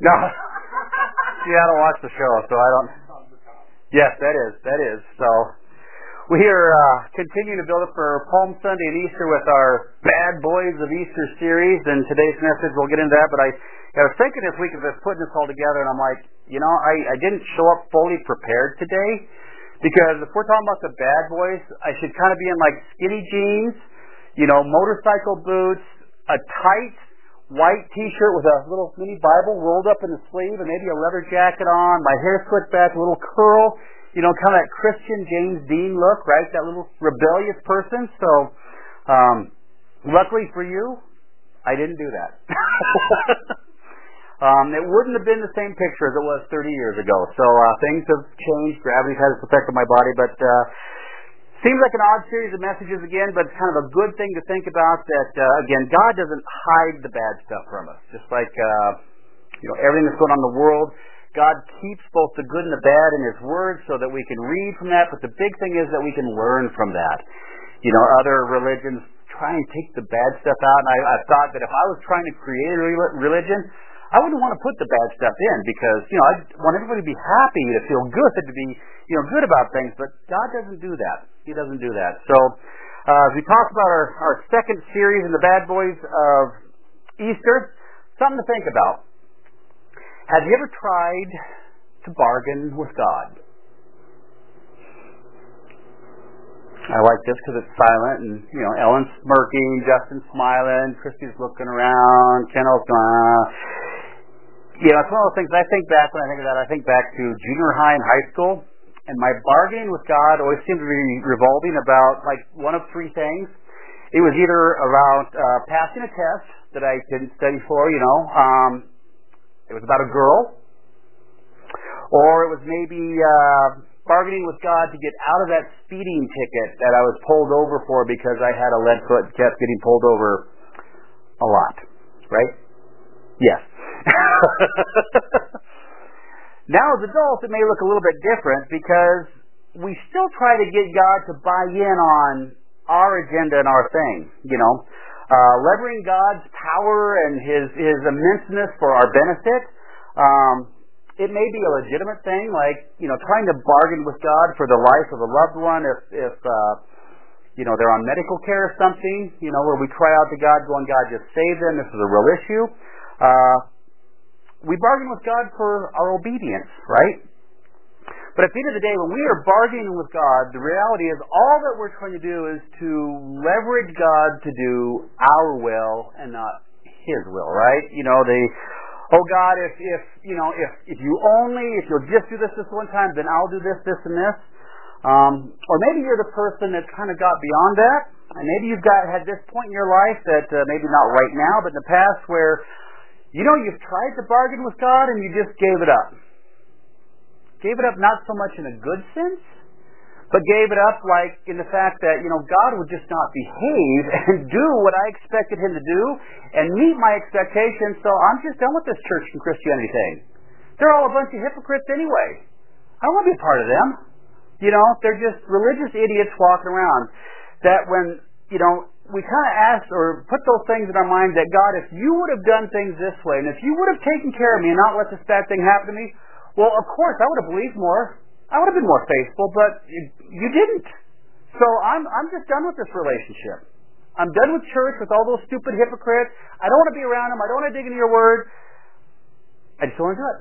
No. yeah, I don't watch the show, so I don't. Yes, that is, that is. So we are uh, continuing to build up for Palm Sunday and Easter with our Bad Boys of Easter series, and today's message we'll get into that. But I, I was thinking this week of this putting this all together, and I'm like, you know, I, I didn't show up fully prepared today because if we're talking about the bad boys, I should kind of be in like skinny jeans, you know, motorcycle boots, a tight white t-shirt with a little mini Bible rolled up in the sleeve and maybe a leather jacket on, my hair slicked back, a little curl, you know, kind of that Christian James Dean look, right? That little rebellious person. So, um, luckily for you, I didn't do that. Um, it wouldn't have been the same picture as it was 30 years ago. So uh, things have changed. Gravity has its effect on my body, but uh, seems like an odd series of messages again. But it's kind of a good thing to think about. That uh, again, God doesn't hide the bad stuff from us. Just like uh, you know everything that's going on in the world, God keeps both the good and the bad in His Word so that we can read from that. But the big thing is that we can learn from that. You know, other religions try and take the bad stuff out, and I, I thought that if I was trying to create a religion I wouldn't want to put the bad stuff in because, you know, I want everybody to be happy, to feel good, to be, you know, good about things, but God doesn't do that. He doesn't do that. So, uh, as we talk about our, our second series in the Bad Boys of Easter, something to think about. Have you ever tried to bargain with God? I like this because it's silent, and you know, Ellen's smirking, Justin's smiling, Christy's looking around, Kendall's going. You know, it's one of those things I think back when I think of that, I think back to junior high and high school, and my bargaining with God always seemed to be revolving about like one of three things. It was either about uh, passing a test that I didn't study for, you know, um, it was about a girl, or it was maybe uh, bargaining with God to get out of that speeding ticket that I was pulled over for because I had a lead foot kept getting pulled over a lot. Right? Yes. now as adults it may look a little bit different because we still try to get God to buy in on our agenda and our thing, you know. Uh, leveraging God's power and His His immenseness for our benefit. Um, it may be a legitimate thing, like you know, trying to bargain with God for the life of a loved one. If if uh, you know they're on medical care or something, you know, where we cry out to God, going, God, just save them. This is a real issue. Uh, we bargain with God for our obedience, right? But at the end of the day, when we are bargaining with God, the reality is all that we're trying to do is to leverage God to do our will and not His will, right? You know, the oh God, if if you know if if you only if you'll just do this this one time, then I'll do this this and this. Um, or maybe you're the person that's kind of got beyond that, and maybe you've got had this point in your life that uh, maybe not right now, but in the past where you know you've tried to bargain with God and you just gave it up. Gave it up not so much in a good sense, but gave it up like in the fact that, you know, God would just not behave and do what I expected him to do and meet my expectations, so I'm just done with this church and Christianity thing. They're all a bunch of hypocrites anyway. I don't want to be a part of them. You know, they're just religious idiots walking around. That when, you know, we kind of ask or put those things in our mind that God, if you would have done things this way, and if you would have taken care of me and not let this bad thing happen to me, well, of course, I would have believed more. I would have been more faithful, but you didn't. So I'm I'm just done with this relationship. I'm done with church with all those stupid hypocrites. I don't want to be around them. I don't want to dig into your word. I just don't want to do it.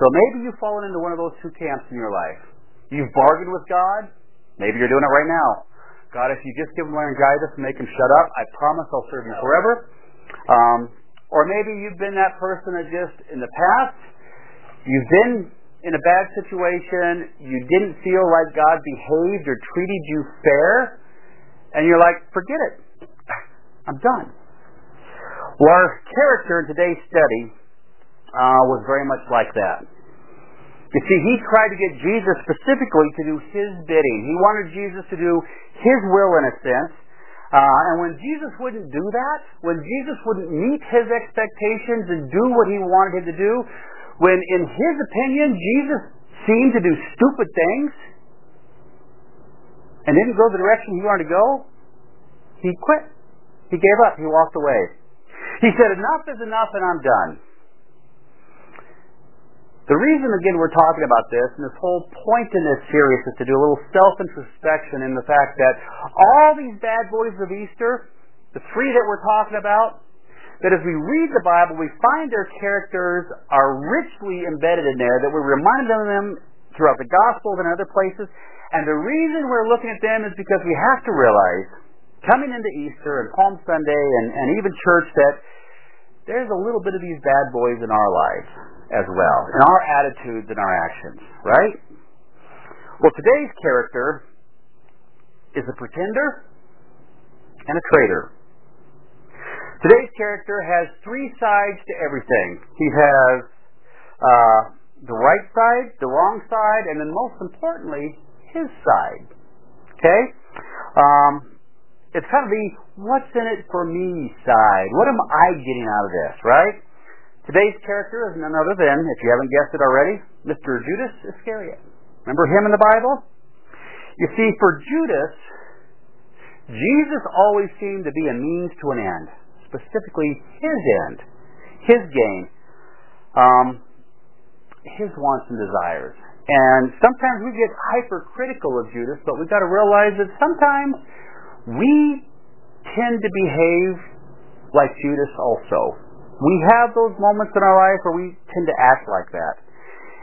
So maybe you've fallen into one of those two camps in your life. You've bargained with God. Maybe you're doing it right now. God, if you just give him laryngitis and make him shut up, I promise I'll serve you forever. Um, or maybe you've been that person that just, in the past, you've been in a bad situation, you didn't feel like God behaved or treated you fair, and you're like, forget it. I'm done. Well, our character in today's study uh, was very much like that. You see, he tried to get Jesus specifically to do his bidding. He wanted Jesus to do his will in a sense. Uh, and when Jesus wouldn't do that, when Jesus wouldn't meet his expectations and do what he wanted him to do, when in his opinion Jesus seemed to do stupid things and didn't go the direction he wanted to go, he quit. He gave up. He walked away. He said, enough is enough and I'm done. The reason, again, we're talking about this, and this whole point in this series is to do a little self-introspection in the fact that all these bad boys of Easter, the three that we're talking about, that as we read the Bible, we find their characters are richly embedded in there, that we're reminded of them throughout the Gospels and other places. And the reason we're looking at them is because we have to realize, coming into Easter and Palm Sunday and, and even church, that there's a little bit of these bad boys in our lives as well, in our attitudes and our actions, right? Well, today's character is a pretender and a traitor. Today's character has three sides to everything. He has uh, the right side, the wrong side, and then most importantly, his side. Okay? Um, it's kind of the what's in it for me side. What am I getting out of this, right? Today's character is none other than, if you haven't guessed it already, Mr. Judas Iscariot. Remember him in the Bible? You see, for Judas, Jesus always seemed to be a means to an end specifically his end, his gain, um, his wants and desires. And sometimes we get hypercritical of Judas, but we've got to realize that sometimes we tend to behave like Judas also. We have those moments in our life where we tend to act like that.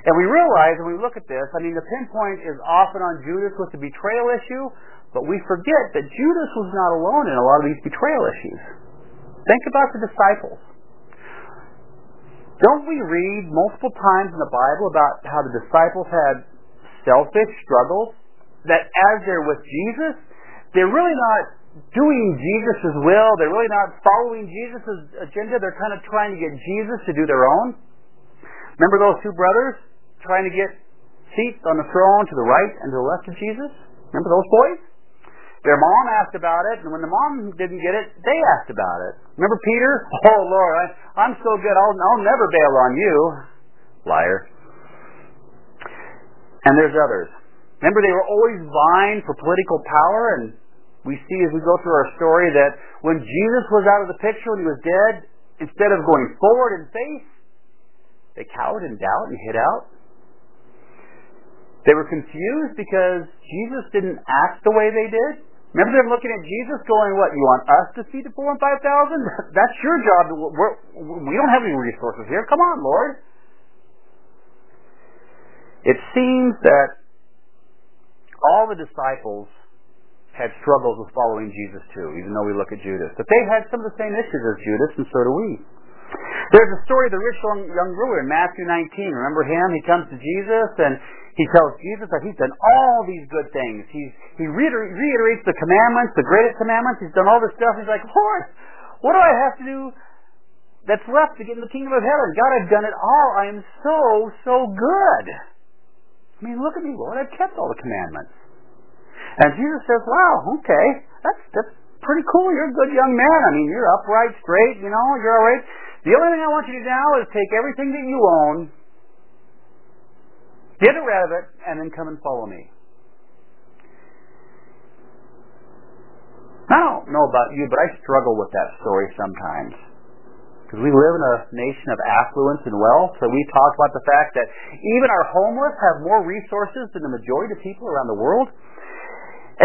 And we realize when we look at this, I mean, the pinpoint is often on Judas with the betrayal issue, but we forget that Judas was not alone in a lot of these betrayal issues. Think about the disciples. Don't we read multiple times in the Bible about how the disciples had selfish struggles? That as they're with Jesus, they're really not doing Jesus' will. They're really not following Jesus' agenda. They're kind of trying to get Jesus to do their own. Remember those two brothers trying to get seats on the throne to the right and to the left of Jesus? Remember those boys? Their mom asked about it, and when the mom didn't get it, they asked about it. Remember Peter? Oh Lord, I, I'm so good. I'll, I'll never bail on you, liar. And there's others. Remember, they were always vying for political power, and we see as we go through our story that when Jesus was out of the picture, when he was dead, instead of going forward in faith, they cowered in doubt and hid out. They were confused because Jesus didn't act the way they did. Remember them looking at Jesus going, what, you want us to feed the four and five thousand? That's your job. We're, we don't have any resources here. Come on, Lord. It seems that all the disciples had struggles with following Jesus too, even though we look at Judas. But they had some of the same issues as Judas, and so do we. There's a story of the rich young ruler in Matthew 19. Remember him? He comes to Jesus and he tells Jesus that he's done all these good things. He's, he reiterates the commandments, the greatest commandments. He's done all this stuff. He's like, Lord, what do I have to do that's left to get in the kingdom of heaven? God, I've done it all. I am so, so good. I mean, look at me, Lord. I've kept all the commandments. And Jesus says, wow, okay, that's, that's pretty cool. You're a good young man. I mean, you're upright, straight, you know, you're all right. The only thing I want you to do now is take everything that you own Get rid of it, and then come and follow me. I don't know about you, but I struggle with that story sometimes. Because we live in a nation of affluence and wealth, so we talk about the fact that even our homeless have more resources than the majority of people around the world.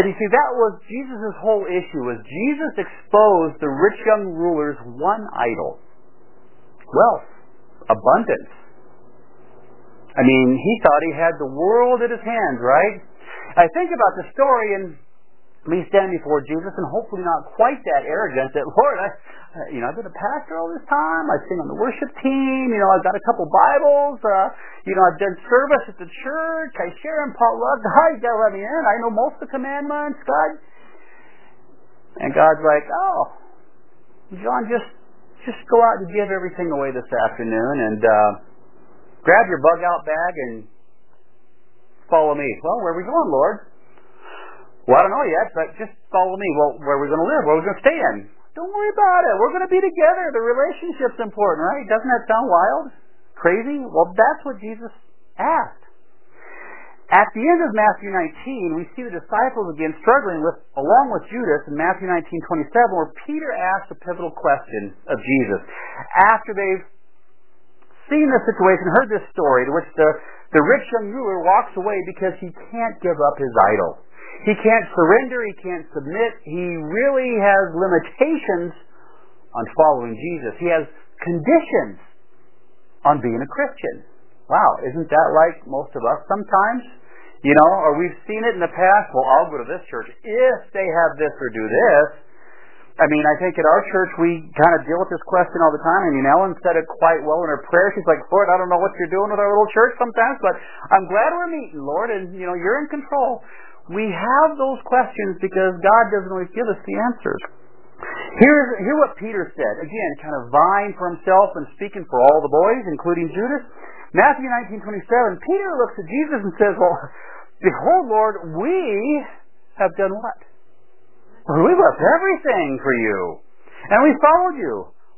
And you see, that was Jesus' whole issue, was Jesus exposed the rich young ruler's one idol. Wealth. Abundance. I mean, he thought he had the world at his hands, right? I think about the story and me standing before Jesus and hopefully not quite that arrogant that, Lord, I, you know, I've been a pastor all this time. I sing on the worship team. You know, I've got a couple Bibles. Uh, you know, I've done service at the church. I share in potluck. God, you gotta let me in. I know most of the commandments, God. And God's like, oh, John, just, just go out and give everything away this afternoon and, uh, grab your bug out bag and follow me. Well, where are we going, Lord? Well, I don't know yet, but just follow me. Well, where are we going to live? Where are we going to stay in? Don't worry about it. We're going to be together. The relationship's important, right? Doesn't that sound wild? Crazy? Well, that's what Jesus asked. At the end of Matthew 19, we see the disciples again struggling with, along with Judas in Matthew 19:27, where Peter asks a pivotal question of Jesus. After they've seen this situation, heard this story, to which the, the rich young ruler walks away because he can't give up his idol. He can't surrender, he can't submit, he really has limitations on following Jesus. He has conditions on being a Christian. Wow, isn't that like most of us sometimes? You know, or we've seen it in the past. Well, I'll go to this church if they have this or do this. I mean, I think at our church we kind of deal with this question all the time. I mean, Ellen said it quite well in her prayer. She's like, Lord, I don't know what you're doing with our little church sometimes, but I'm glad we're meeting, Lord, and you know, you're in control. We have those questions because God doesn't always give us the answers. Here's hear what Peter said. Again, kind of vying for himself and speaking for all the boys, including Judas. Matthew 19:27. Peter looks at Jesus and says, "Well, Behold, Lord, we have done what? We left everything for you. And we followed you.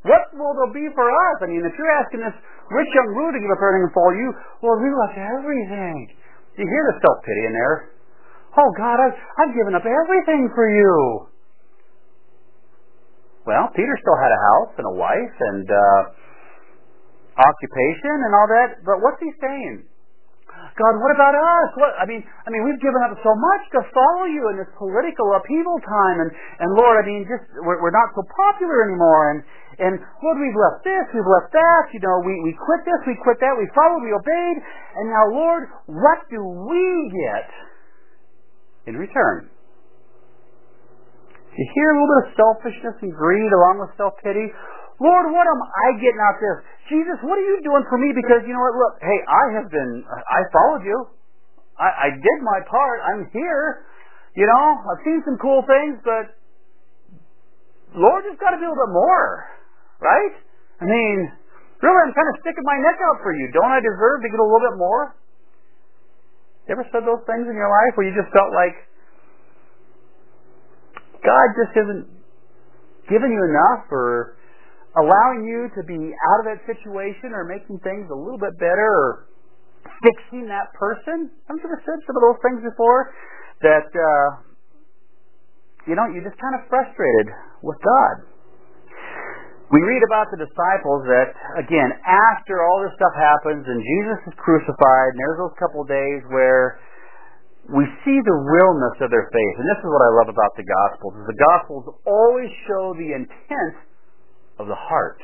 What will there be for us? I mean, if you're asking this rich young ruler to give up everything and follow you, well, we left everything. You hear the self-pity in there? Oh, God, I've, I've given up everything for you. Well, Peter still had a house and a wife and uh, occupation and all that, but what's he saying? God, what about us? What, I mean, I mean, we've given up so much to follow you in this political upheaval time, and and Lord, I mean, just we're, we're not so popular anymore, and and Lord, we've left this, we've left that. You know, we we quit this, we quit that, we followed, we obeyed, and now, Lord, what do we get in return? You hear a little bit of selfishness and greed along with self pity. Lord, what am I getting out of this? Jesus, what are you doing for me? Because you know what? Look, hey, I have been, I followed you. I, I did my part. I'm here. You know, I've seen some cool things, but Lord, there's got to be a little bit more, right? I mean, really, I'm kind of sticking my neck out for you. Don't I deserve to get a little bit more? You ever said those things in your life where you just felt like God just isn't giving you enough, or allowing you to be out of that situation or making things a little bit better or fixing that person. Haven't you ever said some of those things before? That, uh, you know, you're just kind of frustrated with God. We read about the disciples that, again, after all this stuff happens and Jesus is crucified, and there's those couple days where we see the realness of their faith. And this is what I love about the Gospels, is the Gospels always show the intent of the heart.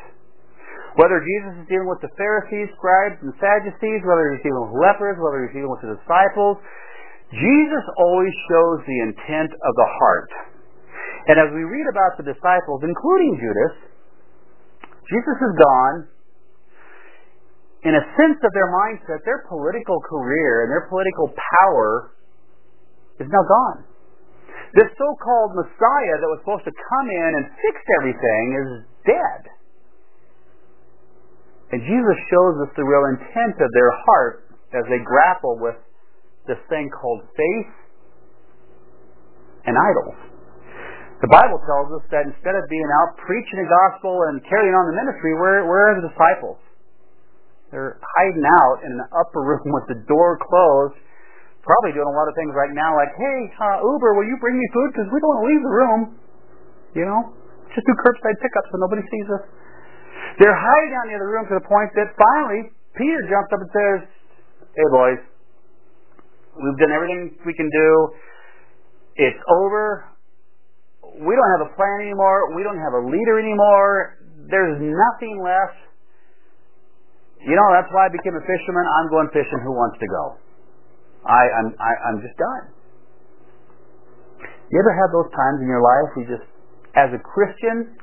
Whether Jesus is dealing with the Pharisees, scribes, and Sadducees, whether he's dealing with lepers, whether he's dealing with the disciples, Jesus always shows the intent of the heart. And as we read about the disciples, including Judas, Jesus is gone. In a sense of their mindset, their political career and their political power is now gone. This so-called Messiah that was supposed to come in and fix everything is dead. And Jesus shows us the real intent of their heart as they grapple with this thing called faith and idols. The Bible tells us that instead of being out preaching the gospel and carrying on the ministry, where, where are the disciples? They're hiding out in an upper room with the door closed, probably doing a lot of things right now, like, hey, uh, Uber, will you bring me food? Because we don't want to leave the room. You know? Just do curbside pickup so nobody sees us. They're hiding out in the other room to the point that finally Peter jumps up and says, Hey boys, we've done everything we can do. It's over. We don't have a plan anymore. We don't have a leader anymore. There's nothing left. You know, that's why I became a fisherman. I'm going fishing. Who wants to go? I, I'm, I, I'm just done. You ever have those times in your life you just as a Christian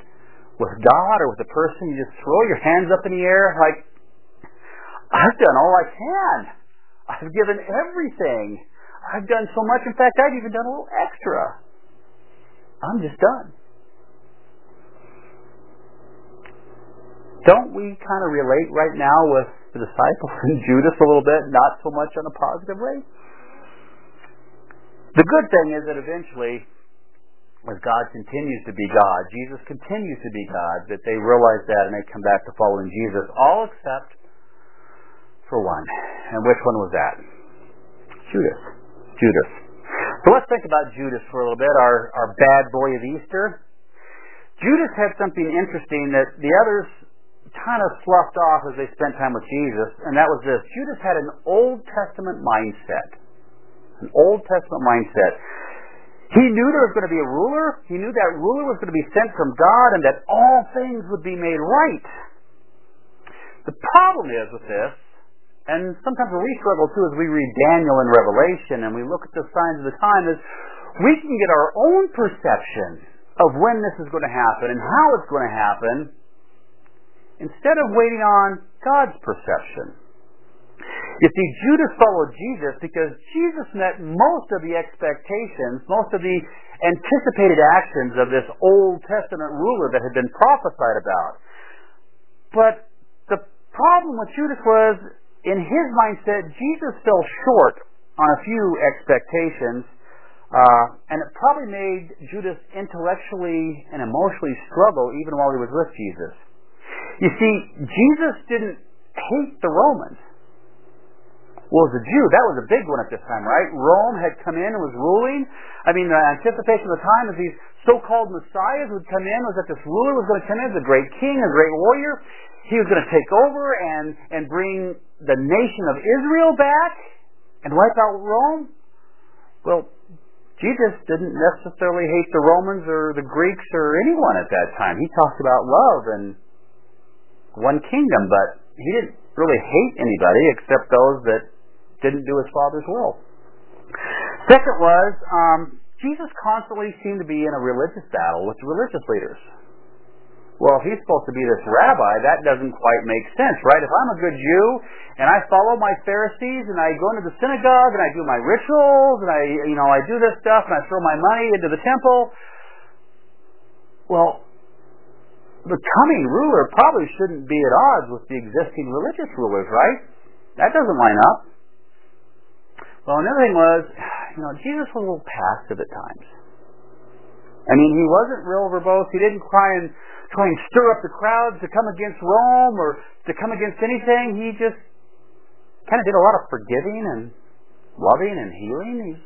with God or with a person, you just throw your hands up in the air like, I've done all I can. I've given everything. I've done so much. In fact, I've even done a little extra. I'm just done. Don't we kind of relate right now with the disciples and Judas a little bit, not so much on a positive way? The good thing is that eventually as God continues to be God, Jesus continues to be God, that they realize that and they come back to following Jesus, all except for one. And which one was that? Judas. Judas. So let's think about Judas for a little bit, our, our bad boy of Easter. Judas had something interesting that the others kind of sloughed off as they spent time with Jesus, and that was this. Judas had an Old Testament mindset. An Old Testament mindset. He knew there was going to be a ruler. He knew that ruler was going to be sent from God and that all things would be made right. The problem is with this, and sometimes we struggle too as we read Daniel and Revelation and we look at the signs of the time, is we can get our own perception of when this is going to happen and how it's going to happen instead of waiting on God's perception. You see, Judas followed Jesus because Jesus met most of the expectations, most of the anticipated actions of this Old Testament ruler that had been prophesied about. But the problem with Judas was, in his mindset, Jesus fell short on a few expectations, uh, and it probably made Judas intellectually and emotionally struggle even while he was with Jesus. You see, Jesus didn't hate the Romans. Well, as a Jew, that was a big one at this time, right? Rome had come in and was ruling. I mean, the anticipation of the time as these so-called messiahs would come in was that this ruler was going to come in as a great king, a great warrior. He was going to take over and, and bring the nation of Israel back and wipe out Rome. Well, Jesus didn't necessarily hate the Romans or the Greeks or anyone at that time. He talked about love and one kingdom, but he didn't really hate anybody except those that didn't do his father's will. Second was, um, Jesus constantly seemed to be in a religious battle with the religious leaders. Well, if he's supposed to be this rabbi, that doesn't quite make sense, right? If I'm a good Jew and I follow my Pharisees and I go into the synagogue and I do my rituals and I, you know, I do this stuff and I throw my money into the temple, well, the coming ruler probably shouldn't be at odds with the existing religious rulers, right? That doesn't line up. Well, another thing was, you know, Jesus was a little passive at times. I mean, he wasn't real verbose. He didn't try and try and stir up the crowds to come against Rome or to come against anything. He just kind of did a lot of forgiving and loving and healing. He's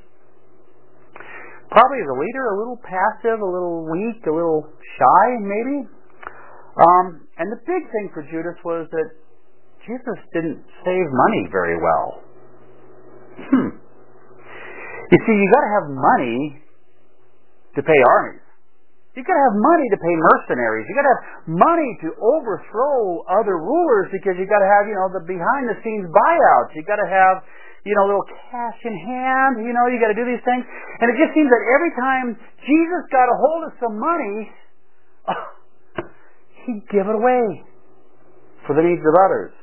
probably as a leader a little passive, a little weak, a little shy, maybe. Um, and the big thing for Judas was that Jesus didn't save money very well. Hmm. You see, you got to have money to pay armies. You got to have money to pay mercenaries. You got to have money to overthrow other rulers because you got to have, you know, the behind the scenes buyouts. You got to have, you know, little cash in hand. You know, you got to do these things. And it just seems that every time Jesus got a hold of some money, oh, he'd give it away for the needs of others.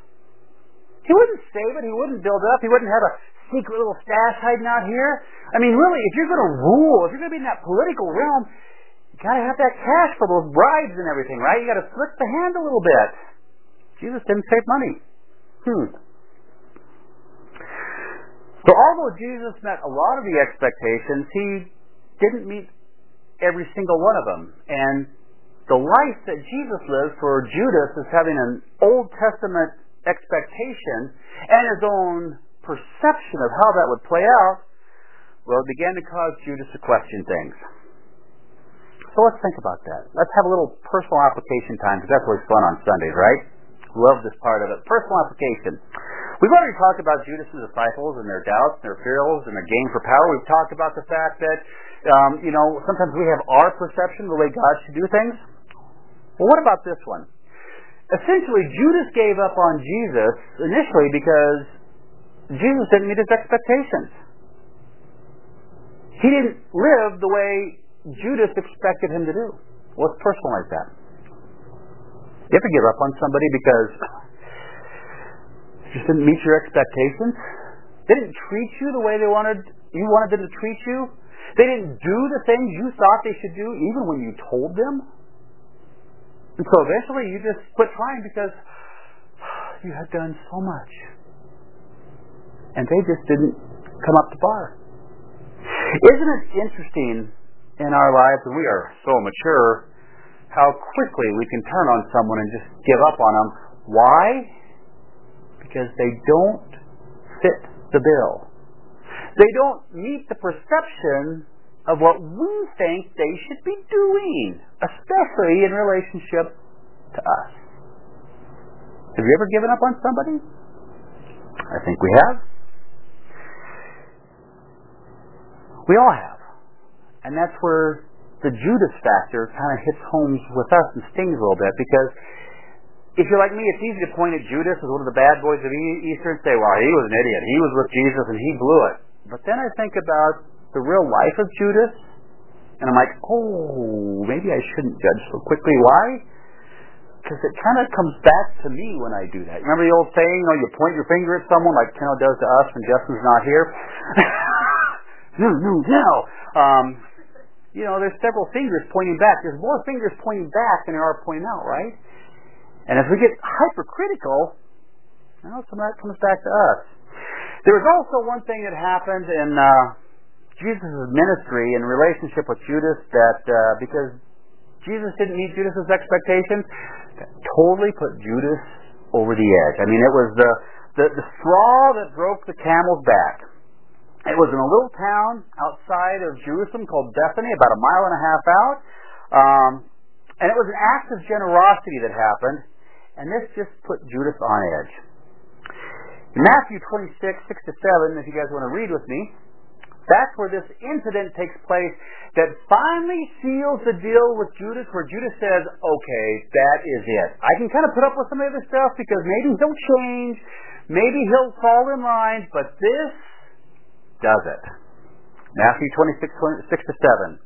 He wouldn't save it. He wouldn't build it up. He wouldn't have a secret little stash hiding out here. I mean, really, if you're going to rule, if you're going to be in that political realm, you got to have that cash for those bribes and everything, right? You got to slip the hand a little bit. Jesus didn't save money. Hmm. So although Jesus met a lot of the expectations, he didn't meet every single one of them. And the life that Jesus lived for Judas is having an Old Testament expectation and his own perception of how that would play out, well, it began to cause Judas to question things. So let's think about that. Let's have a little personal application time because that's always fun on Sundays, right? Love this part of it. Personal application. We've already talked about Judas' disciples and their doubts, and their fears, and their game for power. We've talked about the fact that, um, you know, sometimes we have our perception of the way God should do things. Well, what about this one? Essentially, Judas gave up on Jesus initially because Jesus didn't meet his expectations. He didn't live the way Judas expected him to do. Let's personalize that. You ever give up on somebody because just didn't meet your expectations? They didn't treat you the way they wanted you wanted them to treat you. They didn't do the things you thought they should do even when you told them. And so eventually you just quit trying because you had done so much and they just didn't come up to par. Isn't it interesting in our lives, and we are so mature, how quickly we can turn on someone and just give up on them? Why? Because they don't fit the bill. They don't meet the perception of what we think they should be doing, especially in relationship to us. Have you ever given up on somebody? I think we have. We all have. And that's where the Judas factor kind of hits home with us and stings a little bit because if you're like me, it's easy to point at Judas as one of the bad boys of Easter and say, well, he was an idiot. He was with Jesus and he blew it. But then I think about the real life of Judas and I'm like, oh, maybe I shouldn't judge so quickly. Why? Because it kind of comes back to me when I do that. Remember the old saying, you know, you point your finger at someone like Keno does to us when Justin's not here? no, no, no. Um, you know, there's several fingers pointing back. There's more fingers pointing back than there are pointing out, right? And as we get hypercritical, well, some of that comes back to us. There was also one thing that happened in uh, Jesus' ministry in relationship with Judas that uh, because Jesus didn't meet Judas's expectations, that totally put Judas over the edge. I mean, it was the, the, the straw that broke the camel's back. It was in a little town outside of Jerusalem called Bethany, about a mile and a half out. Um, and it was an act of generosity that happened, and this just put Judas on edge. In Matthew 26, 6 to 7, if you guys want to read with me, that's where this incident takes place that finally seals the deal with Judas, where Judas says, okay, that is it. I can kind of put up with some of this stuff because maybe he'll change, maybe he'll fall in line, but this does it. Matthew 26, 6 to 7.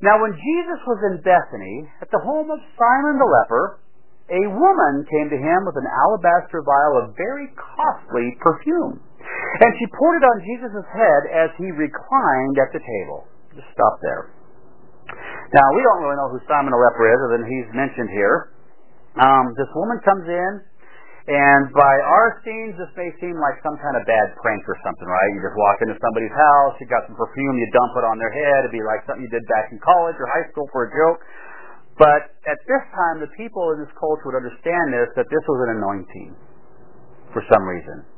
Now when Jesus was in Bethany, at the home of Simon the leper, a woman came to him with an alabaster vial of very costly perfume. And she poured it on Jesus' head as he reclined at the table. Just stop there. Now, we don't really know who Simon the leper is, other than he's mentioned here. Um, this woman comes in, and by our scenes, this may seem like some kind of bad prank or something, right? You just walk into somebody's house, you got some perfume, you dump it on their head. It'd be like something you did back in college or high school for a joke. But at this time, the people in this culture would understand this, that this was an anointing for some reason.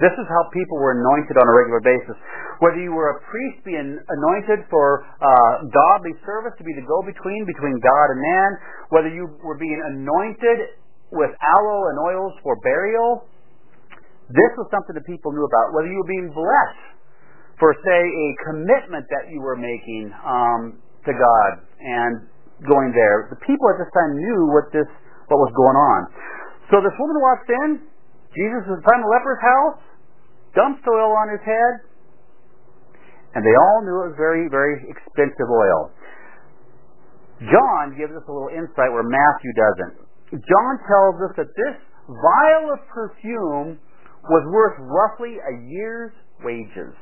This is how people were anointed on a regular basis. Whether you were a priest being anointed for uh, godly service to be the go-between between God and man, whether you were being anointed with aloe and oils for burial, this was something that people knew about. Whether you were being blessed for, say, a commitment that you were making um, to God and going there, the people at this time knew what this what was going on. So this woman walks in. Jesus is in the leper's house dumped oil on his head, and they all knew it was very, very expensive oil. John gives us a little insight where Matthew doesn't. John tells us that this vial of perfume was worth roughly a year's wages.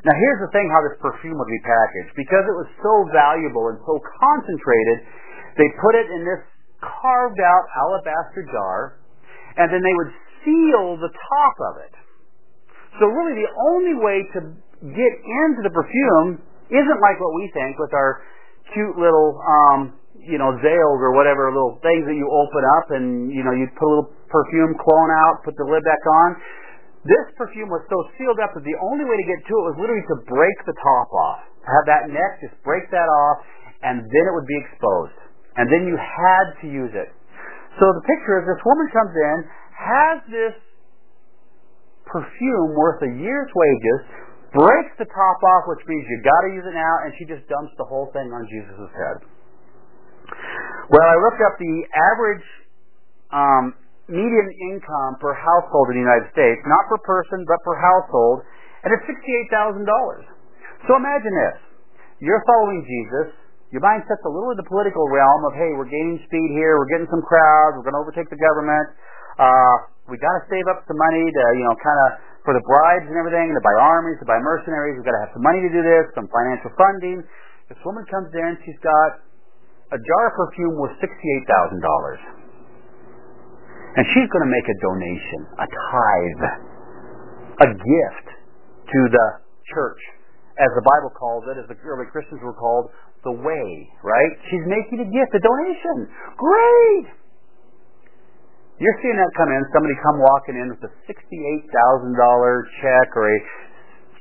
Now here's the thing how this perfume would be packaged. Because it was so valuable and so concentrated, they put it in this carved out alabaster jar, and then they would seal the top of it. So really the only way to get into the perfume isn't like what we think with our cute little, um, you know, Zales or whatever little things that you open up and, you know, you put a little perfume clone out, put the lid back on. This perfume was so sealed up that the only way to get to it was literally to break the top off. Have that neck, just break that off, and then it would be exposed. And then you had to use it. So the picture is this woman comes in, has this perfume worth a year's wages, breaks the top off, which means you got to use it now, and she just dumps the whole thing on Jesus' head. Well, I looked up the average um, median income per household in the United States, not per person, but per household, and it's $68,000. So imagine this. You're following Jesus. Your mind sets a little in the political realm of, hey, we're gaining speed here, we're getting some crowds, we're going to overtake the government. Uh, we got to save up some money to, you know, kind of for the bribes and everything, to buy armies, to buy mercenaries. We've got to have some money to do this, some financial funding. This woman comes in, she's got a jar of perfume thousand dollars, and she's going to make a donation, a tithe, a gift to the church, as the Bible calls it, as the early Christians were called, the way. Right? She's making a gift, a donation. Great. You're seeing that come in, somebody come walking in with a $68,000 check or a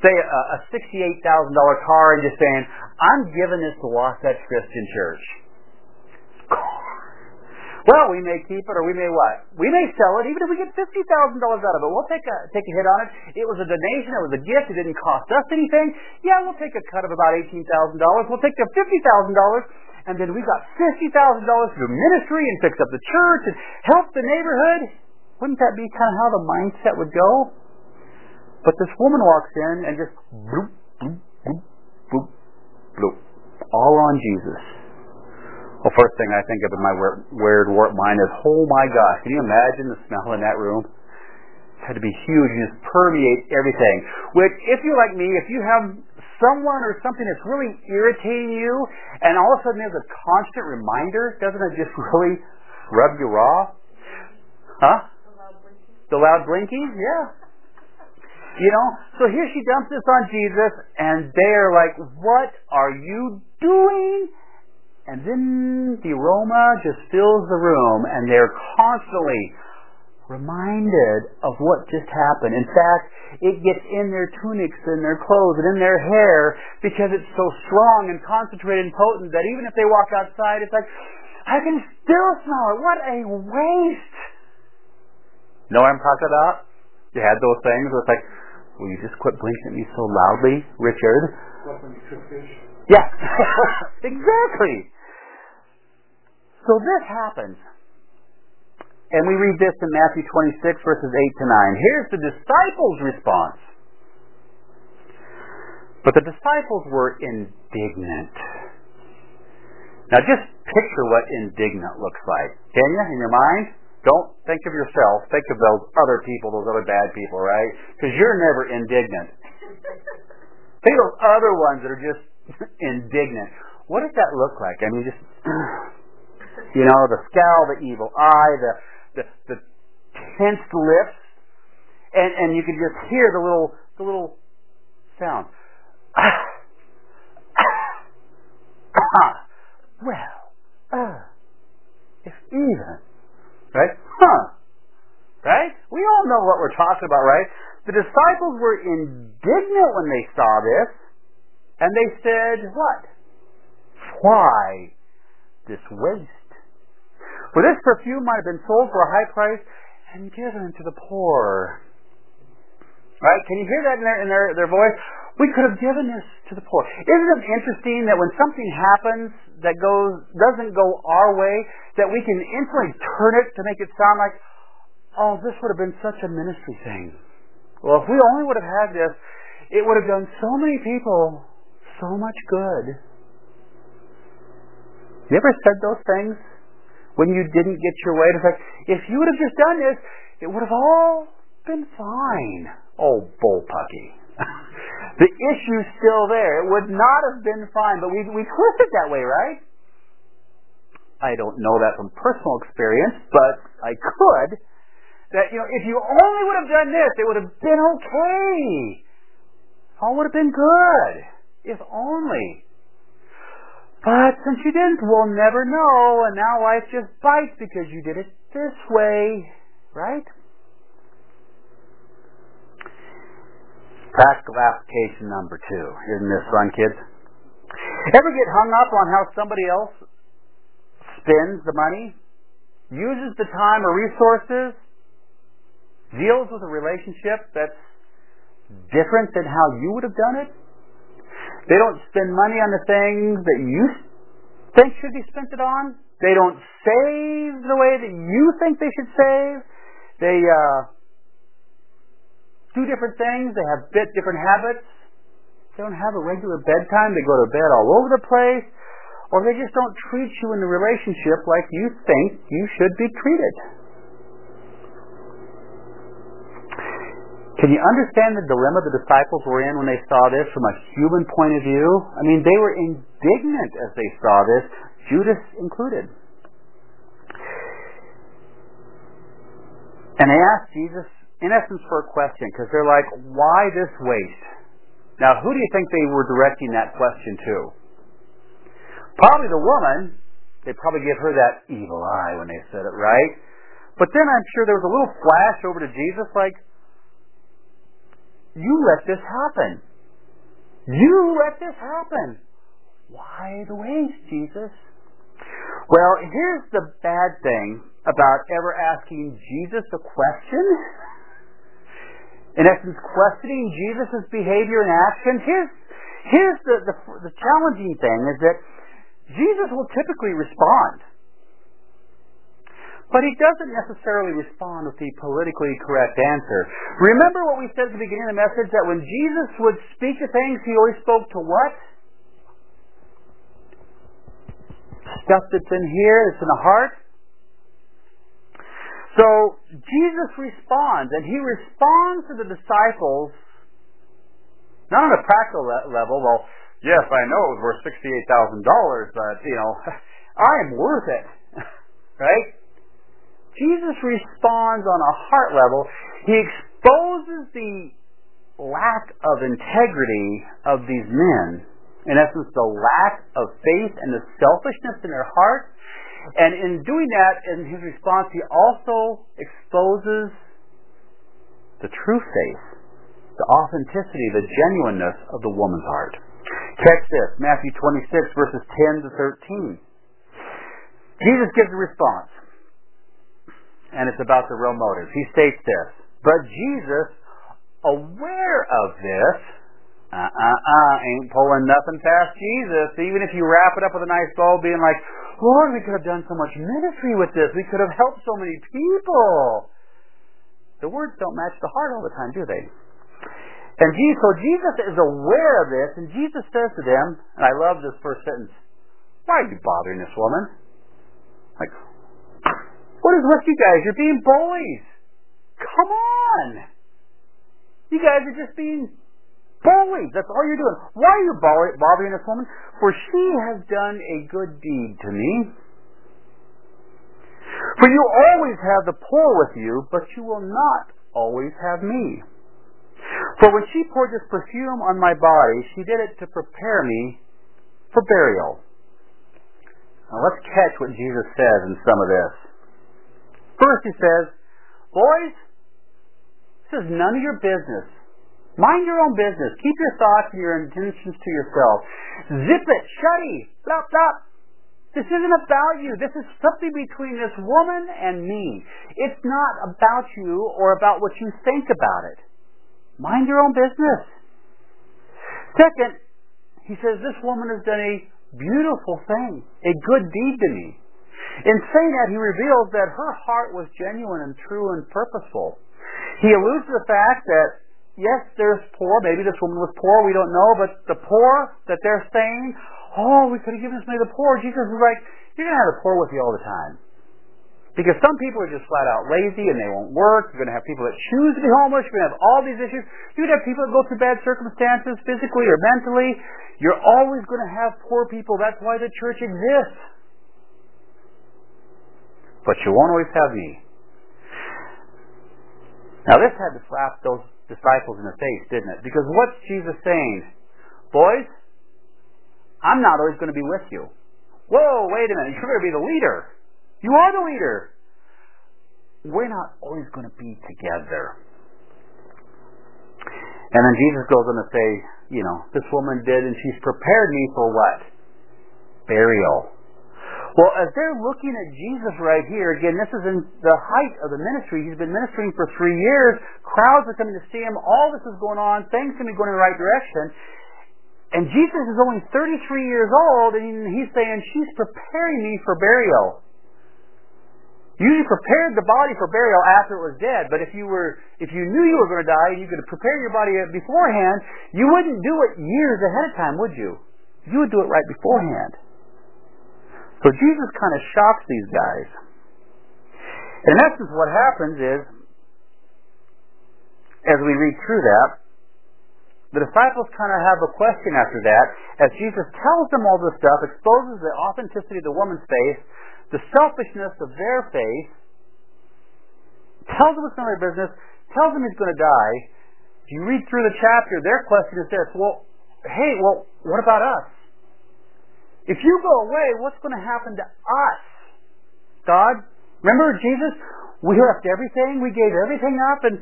say, a $68,000 car and just saying, I'm giving this to Wasatch Christian Church. Well, we may keep it or we may what? We may sell it even if we get $50,000 out of it. We'll take a, take a hit on it. It was a donation. It was a gift. It didn't cost us anything. Yeah, we'll take a cut of about $18,000. We'll take the $50,000 and then we got $50,000 for ministry and fix up the church and help the neighborhood. Wouldn't that be kind of how the mindset would go? But this woman walks in and just bloop, bloop, bloop, bloop, bloop, all on Jesus. Well, first thing I think of in my weird warped mind is, oh my gosh, can you imagine the smell in that room? It had to be huge and just permeate everything. Which, if you're like me, if you have someone or something that's really irritating you, and all of a sudden there's a constant reminder, doesn't it just really rub you raw? Huh? The loud blinking? Yeah. You know, so here she dumps this on Jesus, and they're like, what are you doing? And then the aroma just fills the room and they're constantly reminded of what just happened. In fact, it gets in their tunics and their clothes and in their hair because it's so strong and concentrated and potent that even if they walk outside, it's like, I can still smell it. What a waste. Know what I'm talking about? You had those things where it's like, will you just quit blinking at me so loudly, Richard? Yeah, exactly. So this happens. And we read this in Matthew 26, verses 8 to 9. Here's the disciples' response. But the disciples were indignant. Now just picture what indignant looks like. Can you, in your mind? Don't think of yourself. Think of those other people, those other bad people, right? Because you're never indignant. think of those other ones that are just indignant. What does that look like? I mean, just You know, the scowl, the evil eye, the the, the tensed lips, and and you can just hear the little the little sound. well, uh, if even, right? Huh? Right? We all know what we're talking about, right? The disciples were indignant when they saw this, and they said, what? Why this waste? For this perfume might have been sold for a high price and given to the poor. Right? Can you hear that in their, in their, their voice? We could have given this to the poor. Isn't it interesting that when something happens that goes doesn't go our way, that we can instantly turn it to make it sound like, oh, this would have been such a ministry thing. Well, if we only would have had this, it would have done so many people so much good. You ever said those things? When you didn't get your way. It's like, if you would have just done this, it would have all been fine. Oh, bullpucky. the issue's still there. It would not have been fine, but we, we twist it that way, right? I don't know that from personal experience, but I could. That, you know, if you only would have done this, it would have been okay. All would have been good. If only. But since you didn't, we'll never know, and now life just bites because you did it this way, right? Practical application number two. Isn't this fun, kids? Ever get hung up on how somebody else spends the money, uses the time or resources, deals with a relationship that's different than how you would have done it? They don't spend money on the things that you think should be spent it on. They don't save the way that you think they should save. They uh, do different things. They have bit different habits. They don't have a regular bedtime. They go to bed all over the place. Or they just don't treat you in the relationship like you think you should be treated. Can you understand the dilemma the disciples were in when they saw this from a human point of view? I mean, they were indignant as they saw this, Judas included. And they asked Jesus, in essence, for a question, because they're like, why this waste? Now, who do you think they were directing that question to? Probably the woman. They probably give her that evil eye when they said it, right? But then I'm sure there was a little flash over to Jesus like, you let this happen. You let this happen. Why the waste, Jesus? Well, here's the bad thing about ever asking Jesus a question. In essence, questioning Jesus' behavior and actions. Here's, here's the, the, the challenging thing is that Jesus will typically respond. But he doesn't necessarily respond with the politically correct answer. Remember what we said at the beginning of the message that when Jesus would speak to things, he always spoke to what? Stuff that's in here, that's in the heart. So Jesus responds, and he responds to the disciples not on a practical level. Well, yes, I know it was worth sixty-eight thousand dollars, but you know, I am worth it, right? Jesus responds on a heart level. He exposes the lack of integrity of these men. In essence, the lack of faith and the selfishness in their heart. And in doing that, in his response, he also exposes the true faith, the authenticity, the genuineness of the woman's heart. Catch this, Matthew 26, verses 10 to 13. Jesus gives a response and it's about the real motive. He states this. But Jesus, aware of this, uh-uh-uh, ain't pulling nothing past Jesus. Even if you wrap it up with a nice bow, being like, Lord, we could have done so much ministry with this. We could have helped so many people. The words don't match the heart all the time, do they? And Jesus, so Jesus is aware of this, and Jesus says to them, and I love this first sentence, why are you bothering this woman? Like, what is with you guys? You're being bullies. Come on. You guys are just being bullies. That's all you're doing. Why are you bothering this woman? For she has done a good deed to me. For you always have the poor with you, but you will not always have me. For when she poured this perfume on my body, she did it to prepare me for burial. Now let's catch what Jesus says in some of this. First he says, boys, this is none of your business. Mind your own business. Keep your thoughts and your intentions to yourself. Zip it, shutty, stop, stop. This isn't about you. This is something between this woman and me. It's not about you or about what you think about it. Mind your own business. Second, he says, this woman has done a beautiful thing, a good deed to me. In saying that, he reveals that her heart was genuine and true and purposeful. He alludes to the fact that, yes, there's poor. Maybe this woman was poor. We don't know. But the poor that they're saying, oh, we could have given this money to the poor. Jesus was like, you're going to have the poor with you all the time. Because some people are just flat out lazy and they won't work. You're going to have people that choose to be homeless. You're going to have all these issues. You're going to have people that go through bad circumstances physically or mentally. You're always going to have poor people. That's why the church exists but you won't always have me. Now this had to slap those disciples in the face, didn't it? Because what's Jesus saying? Boys, I'm not always going to be with you. Whoa, wait a minute. You're going to be the leader. You are the leader. We're not always going to be together. And then Jesus goes on to say, you know, this woman did, and she's prepared me for what? Burial. Well, as they're looking at Jesus right here, again, this is in the height of the ministry. He's been ministering for three years. Crowds are coming to see him. All this is going on. Things can be going in the right direction. And Jesus is only 33 years old, and he's saying, she's preparing me for burial. You prepared the body for burial after it was dead, but if you were, if you knew you were going to die and you could prepare your body beforehand, you wouldn't do it years ahead of time, would you? You would do it right beforehand. So Jesus kind of shocks these guys. In essence, what happens is, as we read through that, the disciples kind of have a question after that, as Jesus tells them all this stuff, exposes the authenticity of the woman's faith, the selfishness of their faith, tells them it's none of their business, tells them he's going to die. If you read through the chapter, their question is this, well, hey, well, what about us? If you go away, what's going to happen to us? God, remember Jesus? We left everything. We gave everything up and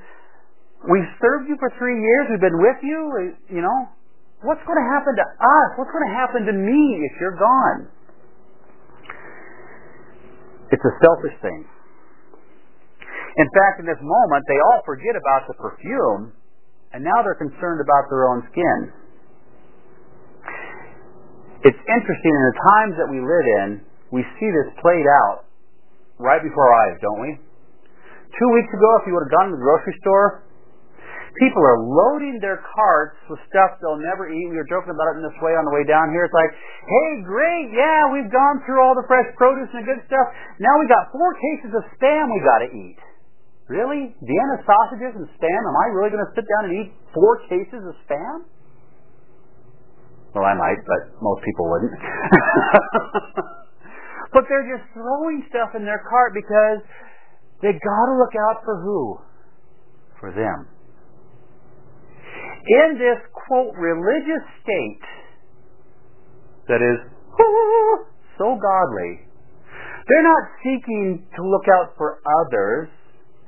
we served you for three years. We've been with you. You know, What's going to happen to us? What's going to happen to me if you're gone? It's a selfish thing. In fact, in this moment, they all forget about the perfume, and now they're concerned about their own skin. It's interesting, in the times that we live in, we see this played out right before our eyes, don't we? Two weeks ago, if you would have gone to the grocery store, people are loading their carts with stuff they'll never eat. We were joking about it in this way on the way down here. It's like, hey, great, yeah, we've gone through all the fresh produce and the good stuff. Now we got four cases of spam we got to eat. Really? Vienna sausages and spam? Am I really going to sit down and eat four cases of spam? Well, I might, but most people wouldn't. but they're just throwing stuff in their cart because they got to look out for who? For them. In this, quote, religious state that is so godly, they're not seeking to look out for others.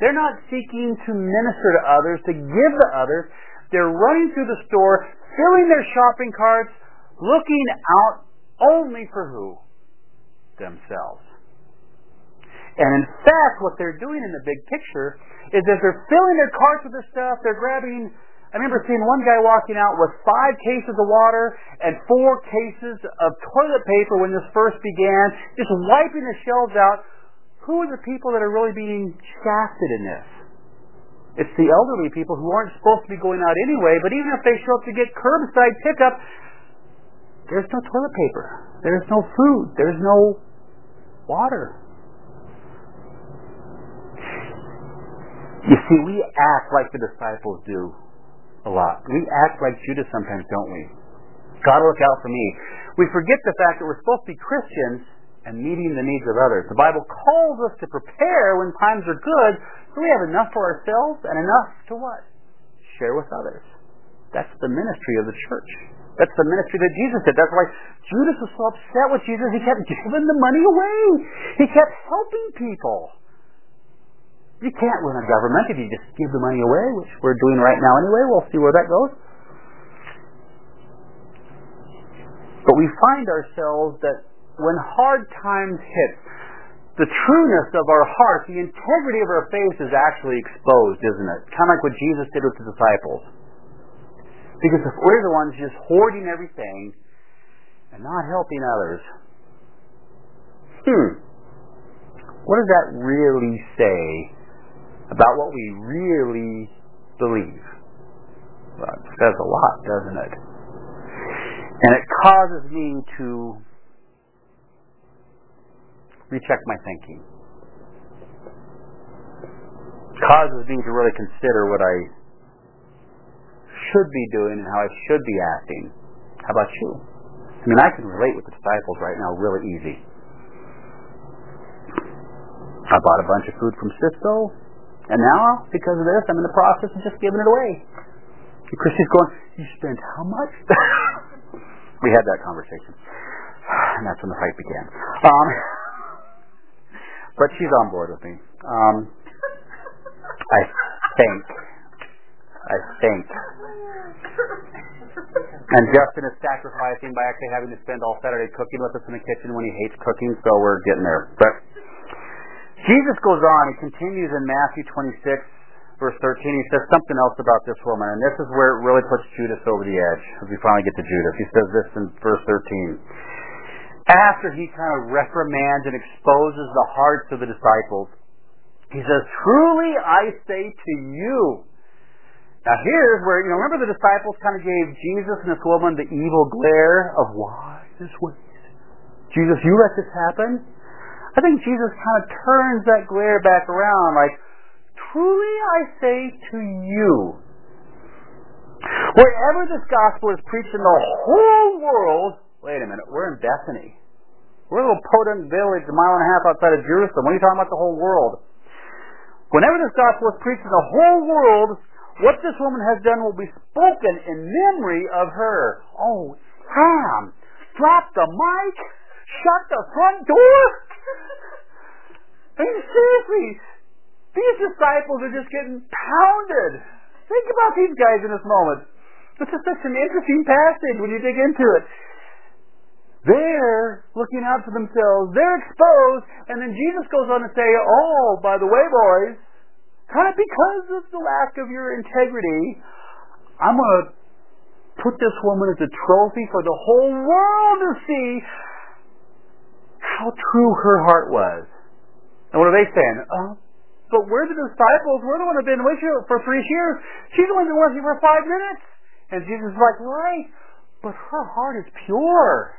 They're not seeking to minister to others, to give to others. They're running through the store, filling their shopping carts, looking out only for who? Themselves. And in fact, what they're doing in the big picture is that they're filling their carts with this stuff, they're grabbing I remember seeing one guy walking out with five cases of water and four cases of toilet paper when this first began, just wiping the shelves out. Who are the people that are really being shafted in this? It's the elderly people who aren't supposed to be going out anyway, but even if they show up to get curbside pickup, there's no toilet paper. There's no food. There's no water. You see, we act like the disciples do a lot. We act like Judas sometimes, don't we? God look out for me. We forget the fact that we're supposed to be Christians and meeting the needs of others. The Bible calls us to prepare when times are good, so we have enough for ourselves and enough to what? Share with others. That's the ministry of the church. That's the ministry that Jesus did. That's why Judas was so upset with Jesus. He kept giving the money away. He kept helping people. You can't run a government if you just give the money away, which we're doing right now anyway. We'll see where that goes. But we find ourselves that when hard times hit, the trueness of our heart, the integrity of our faith is actually exposed, isn't it? Kind of like what Jesus did with the disciples. Because if we're the ones just hoarding everything and not helping others, hmm, what does that really say about what we really believe. Well, it says a lot, doesn't it? And it causes me to recheck my thinking. Causes me to really consider what I should be doing and how I should be acting. How about you? I mean, I can relate with the disciples right now really easy. I bought a bunch of food from Sysco. And now, because of this, I'm in the process of just giving it away. And Christy's going, You spent how much? we had that conversation. And that's when the fight began. Um, but she's on board with me. Um, I think. I think. And Justin is sacrificing by actually having to spend all Saturday cooking with us in the kitchen when he hates cooking, so we're getting there. But Jesus goes on, he continues in Matthew 26, verse 13. He says something else about this woman, and this is where it really puts Judas over the edge as we finally get to Judas. He says this in verse 13. After he kind of reprimands and exposes the hearts of the disciples, he says, Truly I say to you. Now here's where, you know, remember the disciples kind of gave Jesus and this woman the evil glare of why this way? Jesus, you let this happen? I think Jesus kind of turns that glare back around like, truly I say to you, wherever this gospel is preached in the whole world, wait a minute, we're in Bethany. We're a little podunk village a mile and a half outside of Jerusalem. What are you talking about the whole world? Whenever this gospel is preached in the whole world, what this woman has done will be spoken in memory of her. Oh, Sam, drop the mic, shut the front door. I mean, seriously, these disciples are just getting pounded. Think about these guys in this moment. This is such an interesting passage when you dig into it. They're looking out for themselves. They're exposed. And then Jesus goes on to say, oh, by the way, boys, kind of because of the lack of your integrity, I'm going to put this woman as a trophy for the whole world to see how true her heart was. And what are they saying? Oh, but we're the disciples. We're the one who've been with you for three years. She's only been with you for five minutes. And Jesus is like, right, but her heart is pure.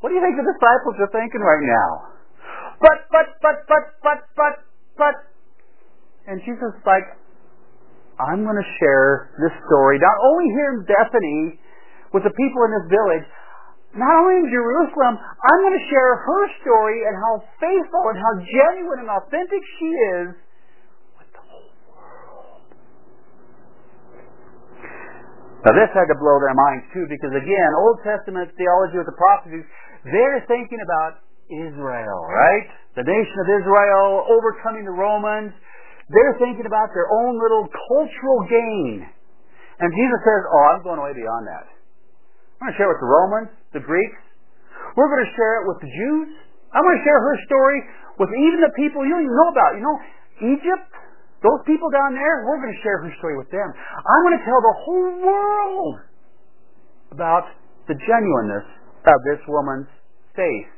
What do you think the disciples are thinking right now? But, but, but, but, but, but, but. And Jesus is like, I'm going to share this story, not only here in Bethany with the people in this village, not only in Jerusalem, I'm going to share her story and how faithful and how genuine and authentic she is with the whole world. Now this had to blow their minds too, because again, Old Testament theology with the prophecies they're thinking about Israel, right? The nation of Israel overcoming the Romans. They're thinking about their own little cultural gain. And Jesus says, oh, I'm going way beyond that. I'm going to share it with the Romans, the Greeks. We're going to share it with the Jews. I'm going to share her story with even the people you don't even know about. You know, Egypt, those people down there, we're going to share her story with them. I'm going to tell the whole world about the genuineness of this woman's faith.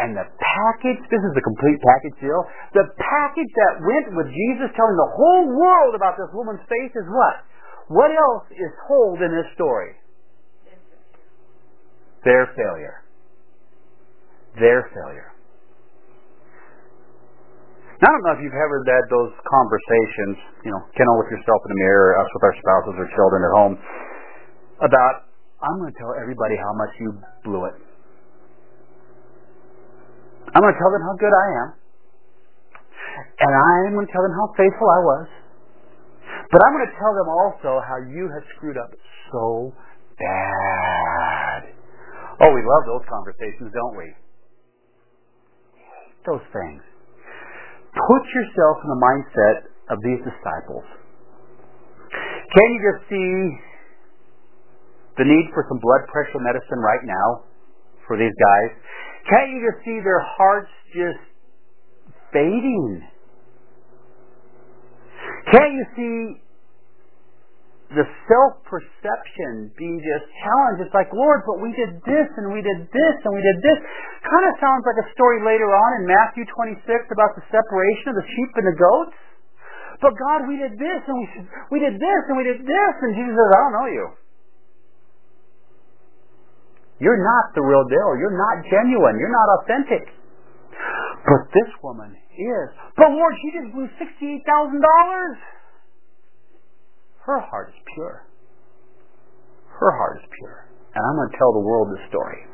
And the package, this is the complete package deal, the package that went with Jesus telling the whole world about this woman's faith is what? What else is told in this story? Their failure. Their failure. Now, I don't know if you've ever had those conversations, you know, Kendall with yourself in the mirror, us with our spouses or children at home, about I'm going to tell everybody how much you blew it. I'm going to tell them how good I am. And I'm going to tell them how faithful I was. But I'm going to tell them also how you have screwed up so bad. Oh, we love those conversations, don't we? Those things. Put yourself in the mindset of these disciples. Can you just see the need for some blood pressure medicine right now for these guys? Can't you just see their hearts just fading? Can't you see the self-perception being just challenged? It's like, Lord, but we did this and we did this and we did this. Kind of sounds like a story later on in Matthew 26 about the separation of the sheep and the goats. But God, we did this and we, we did this and we did this. And Jesus says, I don't know you. You're not the real deal. You're not genuine. You're not authentic. But this woman is. But Lord, she just blew $68,000. Her heart is pure. Her heart is pure. And I'm going to tell the world this story.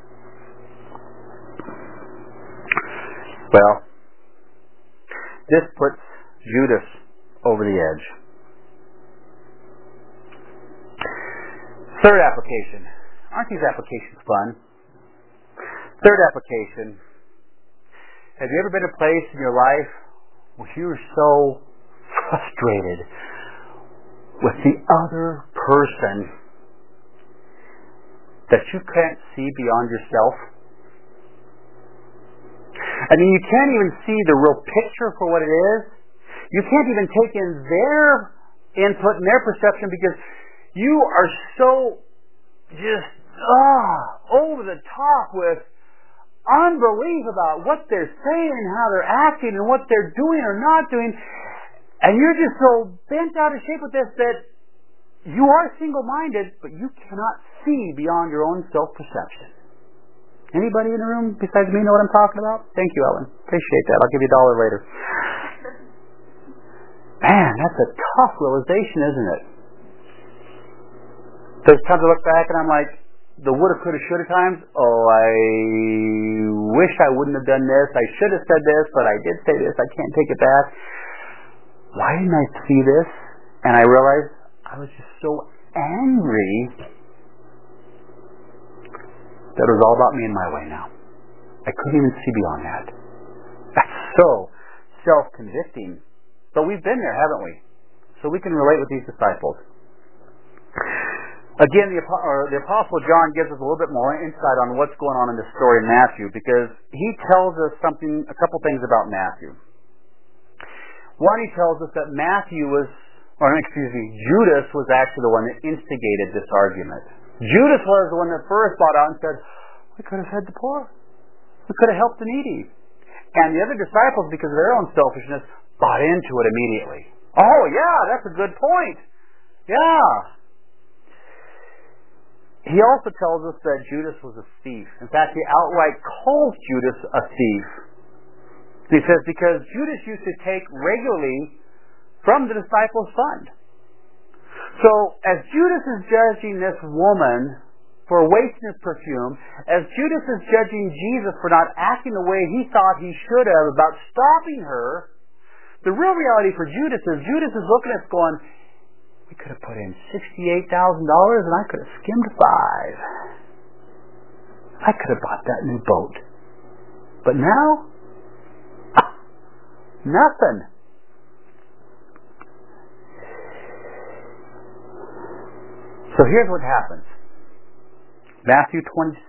Well, this puts Judas over the edge. Third application Aren't these applications fun? Third application. Have you ever been a place in your life where you are so frustrated with the other person that you can't see beyond yourself? I mean, you can't even see the real picture for what it is. You can't even take in their input and their perception because you are so just ah, over the top with unbelief about what they're saying and how they're acting and what they're doing or not doing. And you're just so bent out of shape with this that you are single-minded, but you cannot see beyond your own self-perception. Anybody in the room besides me know what I'm talking about? Thank you, Ellen. Appreciate that. I'll give you a dollar later. Man, that's a tough realization, isn't it? There's times I look back and I'm like, the woulda, coulda, shoulda times, oh, I wish I wouldn't have done this. I should have said this, but I did say this. I can't take it back. Why didn't I see this? And I realized I was just so angry that it was all about me and my way now. I couldn't even see beyond that. That's so self-convicting. But we've been there, haven't we? So we can relate with these disciples. Again, the, the Apostle John gives us a little bit more insight on what's going on in this story in Matthew because he tells us something, a couple things about Matthew. One, he tells us that Matthew was, or excuse me, Judas was actually the one that instigated this argument. Judas was the one that first bought out and said, we could have fed the poor. We could have helped the needy. And the other disciples, because of their own selfishness, bought into it immediately. Oh, yeah, that's a good point. Yeah, he also tells us that Judas was a thief. In fact, he outright calls Judas a thief. He says, because Judas used to take regularly from the disciples' fund. So, as Judas is judging this woman for wasting his perfume, as Judas is judging Jesus for not acting the way he thought he should have about stopping her, the real reality for Judas is Judas is looking at us going, we could have put in $68,000 and I could have skimmed five. I could have bought that new boat. But now, ah, nothing. So here's what happens. Matthew 26.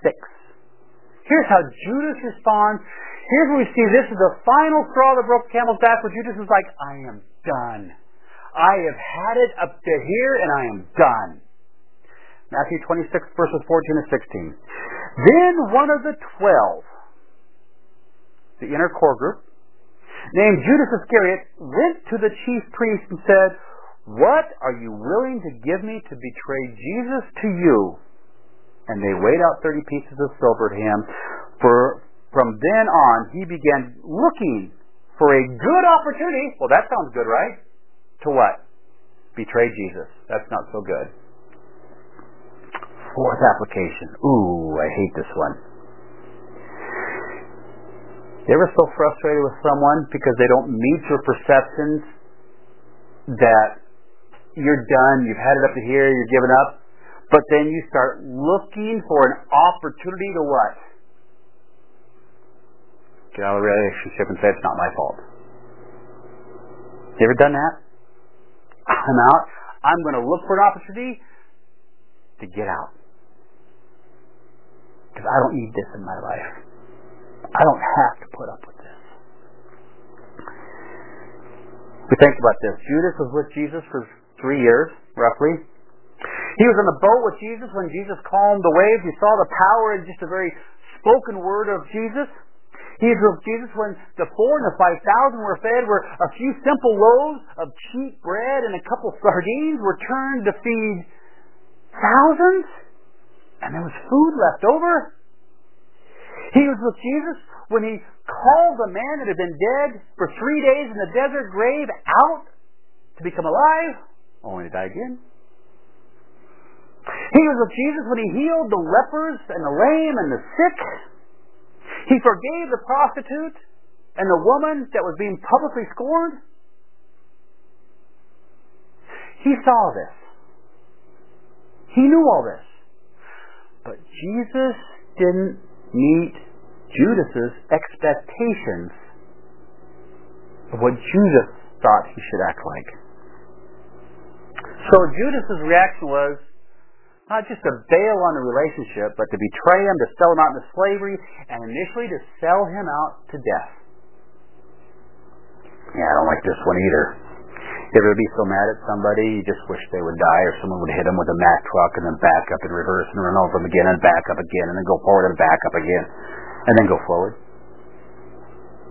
Here's how Judas responds. Here's where we see this is the final straw that broke the camel's back where Judas is like, I am done. I have had it up to here and I am done. Matthew 26 verses 14 and 16. Then one of the twelve, the inner core group, named Judas Iscariot, went to the chief priest and said, What are you willing to give me to betray Jesus to you? And they weighed out thirty pieces of silver to him. For from then on he began looking for a good opportunity. Well, that sounds good, right? To what? Betray Jesus. That's not so good. Fourth application. Ooh, I hate this one. You ever so frustrated with someone because they don't meet your perceptions that you're done, you've had it up to here, you're giving up, but then you start looking for an opportunity to what? Get out of the relationship and say it's not my fault. You ever done that? I'm out. I'm going to look for an opportunity to get out. Because I don't need this in my life. I don't have to put up with this. We think about this. Judas was with Jesus for three years, roughly. He was on the boat with Jesus when Jesus calmed the waves. He saw the power in just a very spoken word of Jesus. He drove Jesus when the four and the five thousand were fed, where a few simple loaves of cheap bread and a couple sardines were turned to feed thousands, and there was food left over. He was with Jesus when he called the man that had been dead for three days in the desert grave out to become alive, only to die again. He was with Jesus when he healed the lepers and the lame and the sick. He forgave the prostitute and the woman that was being publicly scorned. He saw this. He knew all this. But Jesus didn't meet Judas's expectations of what Judas thought he should act like. So Judas's reaction was, not just to bail on the relationship, but to betray him, to sell him out into slavery, and initially to sell him out to death. Yeah, I don't like this one either. You ever be so mad at somebody, you just wish they would die, or someone would hit them with a Mack truck and then back up and reverse and run over them again and back up again and then go forward and back up again and then go forward.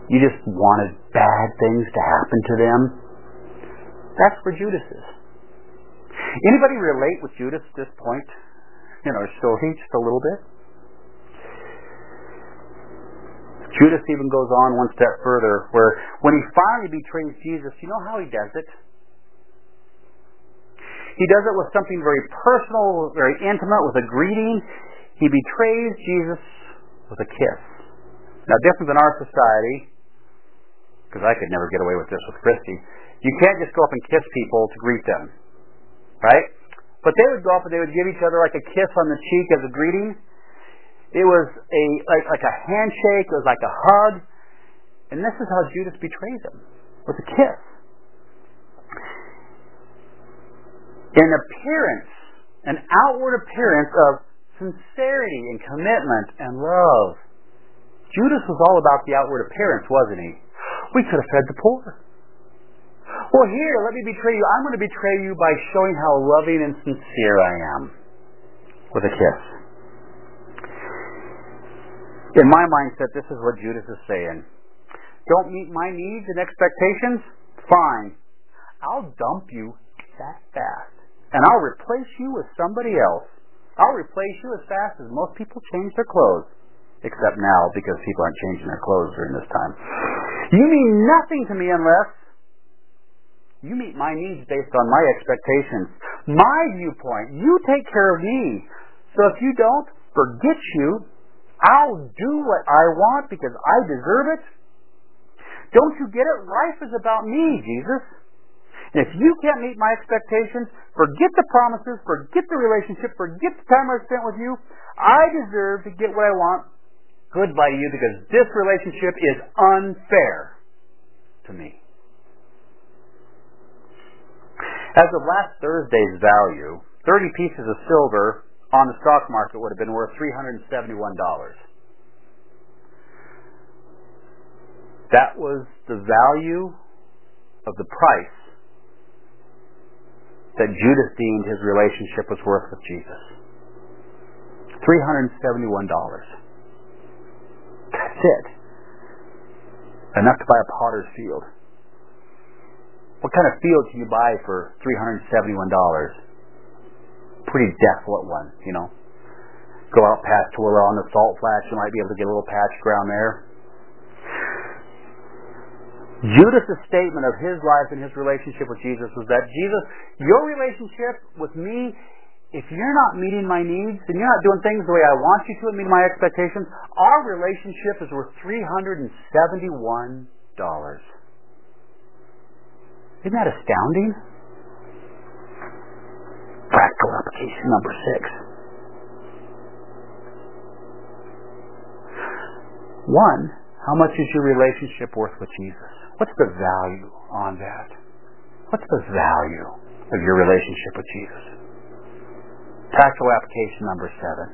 You just wanted bad things to happen to them. That's where Judas is. Anybody relate with Judas at this point in our story just a little bit? Judas even goes on one step further, where when he finally betrays Jesus, you know how he does it? He does it with something very personal, very intimate, with a greeting. He betrays Jesus with a kiss. Now, different than our society, because I could never get away with this with Christy, you can't just go up and kiss people to greet them. Right? But they would go up and they would give each other like a kiss on the cheek as a greeting. It was a like, like a handshake, it was like a hug. And this is how Judas betrays him. With a kiss. In appearance an outward appearance of sincerity and commitment and love. Judas was all about the outward appearance, wasn't he? We could have fed the poor. Well, here, let me betray you. I'm going to betray you by showing how loving and sincere I am with a kiss. In my mindset, this is what Judas is saying. Don't meet my needs and expectations? Fine. I'll dump you that fast. And I'll replace you with somebody else. I'll replace you as fast as most people change their clothes. Except now, because people aren't changing their clothes during this time. You mean nothing to me unless you meet my needs based on my expectations, my viewpoint. You take care of me. So if you don't, forget you. I'll do what I want because I deserve it. Don't you get it? Life is about me, Jesus. And if you can't meet my expectations, forget the promises, forget the relationship, forget the time I spent with you. I deserve to get what I want. Goodbye to you because this relationship is unfair to me. As of last Thursday's value, 30 pieces of silver on the stock market would have been worth $371. That was the value of the price that Judas deemed his relationship was worth with Jesus. $371. That's it. Enough to buy a potter's field. What kind of field can you buy for $371? Pretty desolate one, you know. Go out past to on the salt flats, you might be able to get a little patch ground there. Judas' statement of his life and his relationship with Jesus was that Jesus, your relationship with me, if you're not meeting my needs and you're not doing things the way I want you to and meeting my expectations, our relationship is worth $371. Isn't that astounding? Practical application number six. One, how much is your relationship worth with Jesus? What's the value on that? What's the value of your relationship with Jesus? Practical application number seven.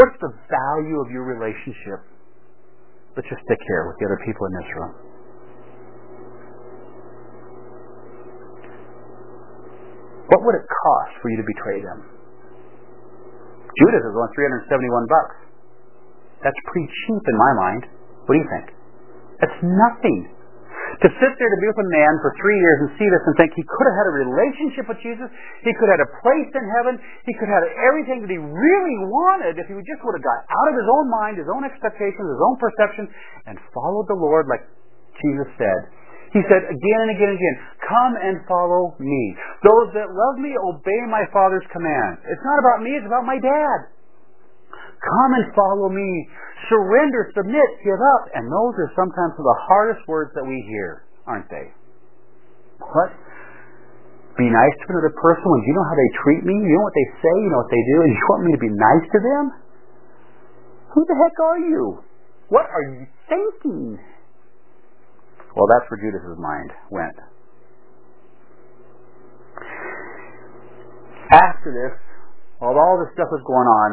What's the value of your relationship? Let's just stick here with the other people in this room. What would it cost for you to betray them? Judas is only 371 bucks. That's pretty cheap in my mind. What do you think? That's nothing. To sit there to be with a man for three years and see this and think he could have had a relationship with Jesus, he could have had a place in heaven, he could have had everything that he really wanted if he just would have got out of his own mind, his own expectations, his own perception, and followed the Lord like Jesus said. He said again and again and again, Come and follow me. Those that love me obey my Father's command. It's not about me, it's about my dad. Come and follow me. Surrender, submit, give up. And those are sometimes the hardest words that we hear, aren't they? What? Be nice to another person when you know how they treat me, you know what they say, you know what they do, and you want me to be nice to them? Who the heck are you? What are you thinking? Well, that's where Judas's mind went. After this, while all this stuff was going on,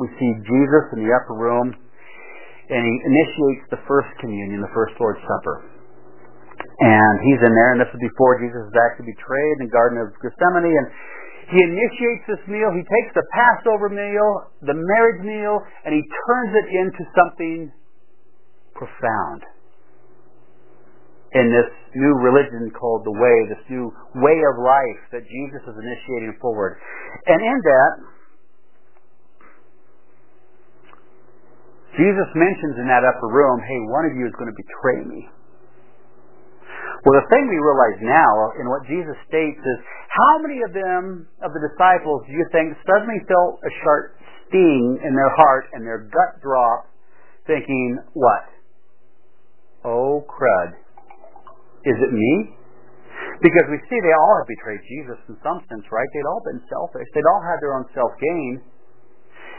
we see Jesus in the upper room, and he initiates the first communion, the first Lord's Supper. And he's in there, and this is before Jesus is actually betrayed in the Garden of Gethsemane, and he initiates this meal. He takes the Passover meal, the marriage meal, and he turns it into something profound in this new religion called the Way, this new way of life that Jesus is initiating forward. And in that, Jesus mentions in that upper room, hey, one of you is going to betray me. Well, the thing we realize now in what Jesus states is how many of them, of the disciples, do you think suddenly felt a sharp sting in their heart and their gut drop, thinking, what? Oh, crud. Is it me? Because we see they all have betrayed Jesus in some sense, right? They'd all been selfish. They'd all had their own self gain.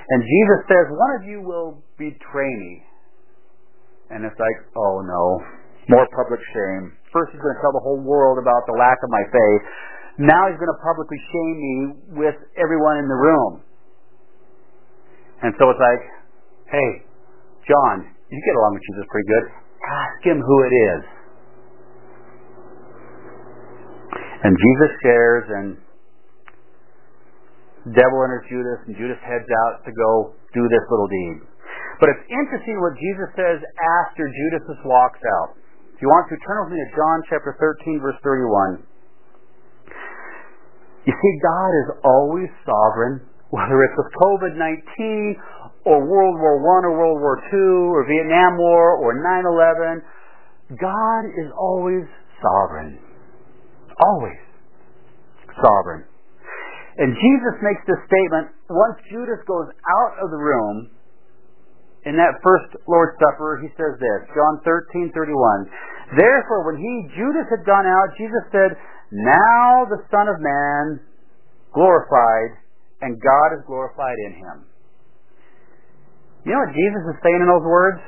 And Jesus says, one of you will betray me. And it's like, oh no, more public shame. First he's going to tell the whole world about the lack of my faith. Now he's going to publicly shame me with everyone in the room. And so it's like, hey, John, you get along with Jesus pretty good. Ask him who it is. And Jesus shares, and devil enters Judas, and Judas heads out to go do this little deed. But it's interesting what Jesus says after Judas walks out. If you want to, turn with me to John chapter 13, verse 31. You see, God is always sovereign, whether it's with COVID-19 or World War I or World War II or Vietnam War or 9-11. God is always sovereign. Always sovereign. And Jesus makes this statement once Judas goes out of the room in that first Lord's Supper, he says this, John 13, 31. Therefore, when he, Judas, had gone out, Jesus said, Now the Son of Man glorified, and God is glorified in him. You know what Jesus is saying in those words?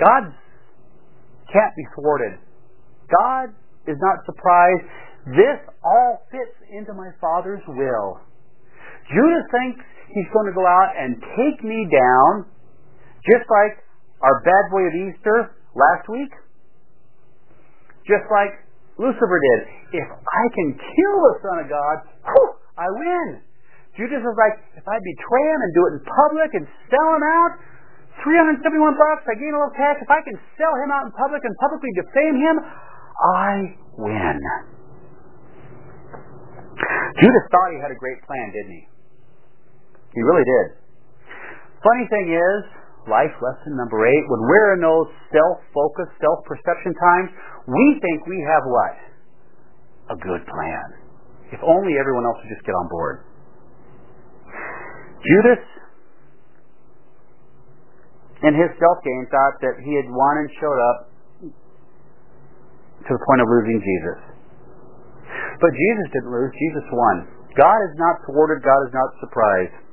God can't be thwarted. God is not surprised. This all fits into my Father's will. Judas thinks he's going to go out and take me down just like our bad boy of Easter last week. Just like Lucifer did. If I can kill the Son of God, whew, I win. Judas was like, if I betray him and do it in public and sell him out, 371 bucks, I gain a little cash. If I can sell him out in public and publicly defame him, I win. Judas thought he had a great plan, didn't he? He really did. Funny thing is, life lesson number eight, when we're in those self-focused, self-perception times, we think we have what? A good plan. If only everyone else would just get on board. Judas, in his self-gain, thought that he had won and showed up to the point of losing Jesus. But Jesus didn't lose. Jesus won. God is not thwarted. God is not surprised.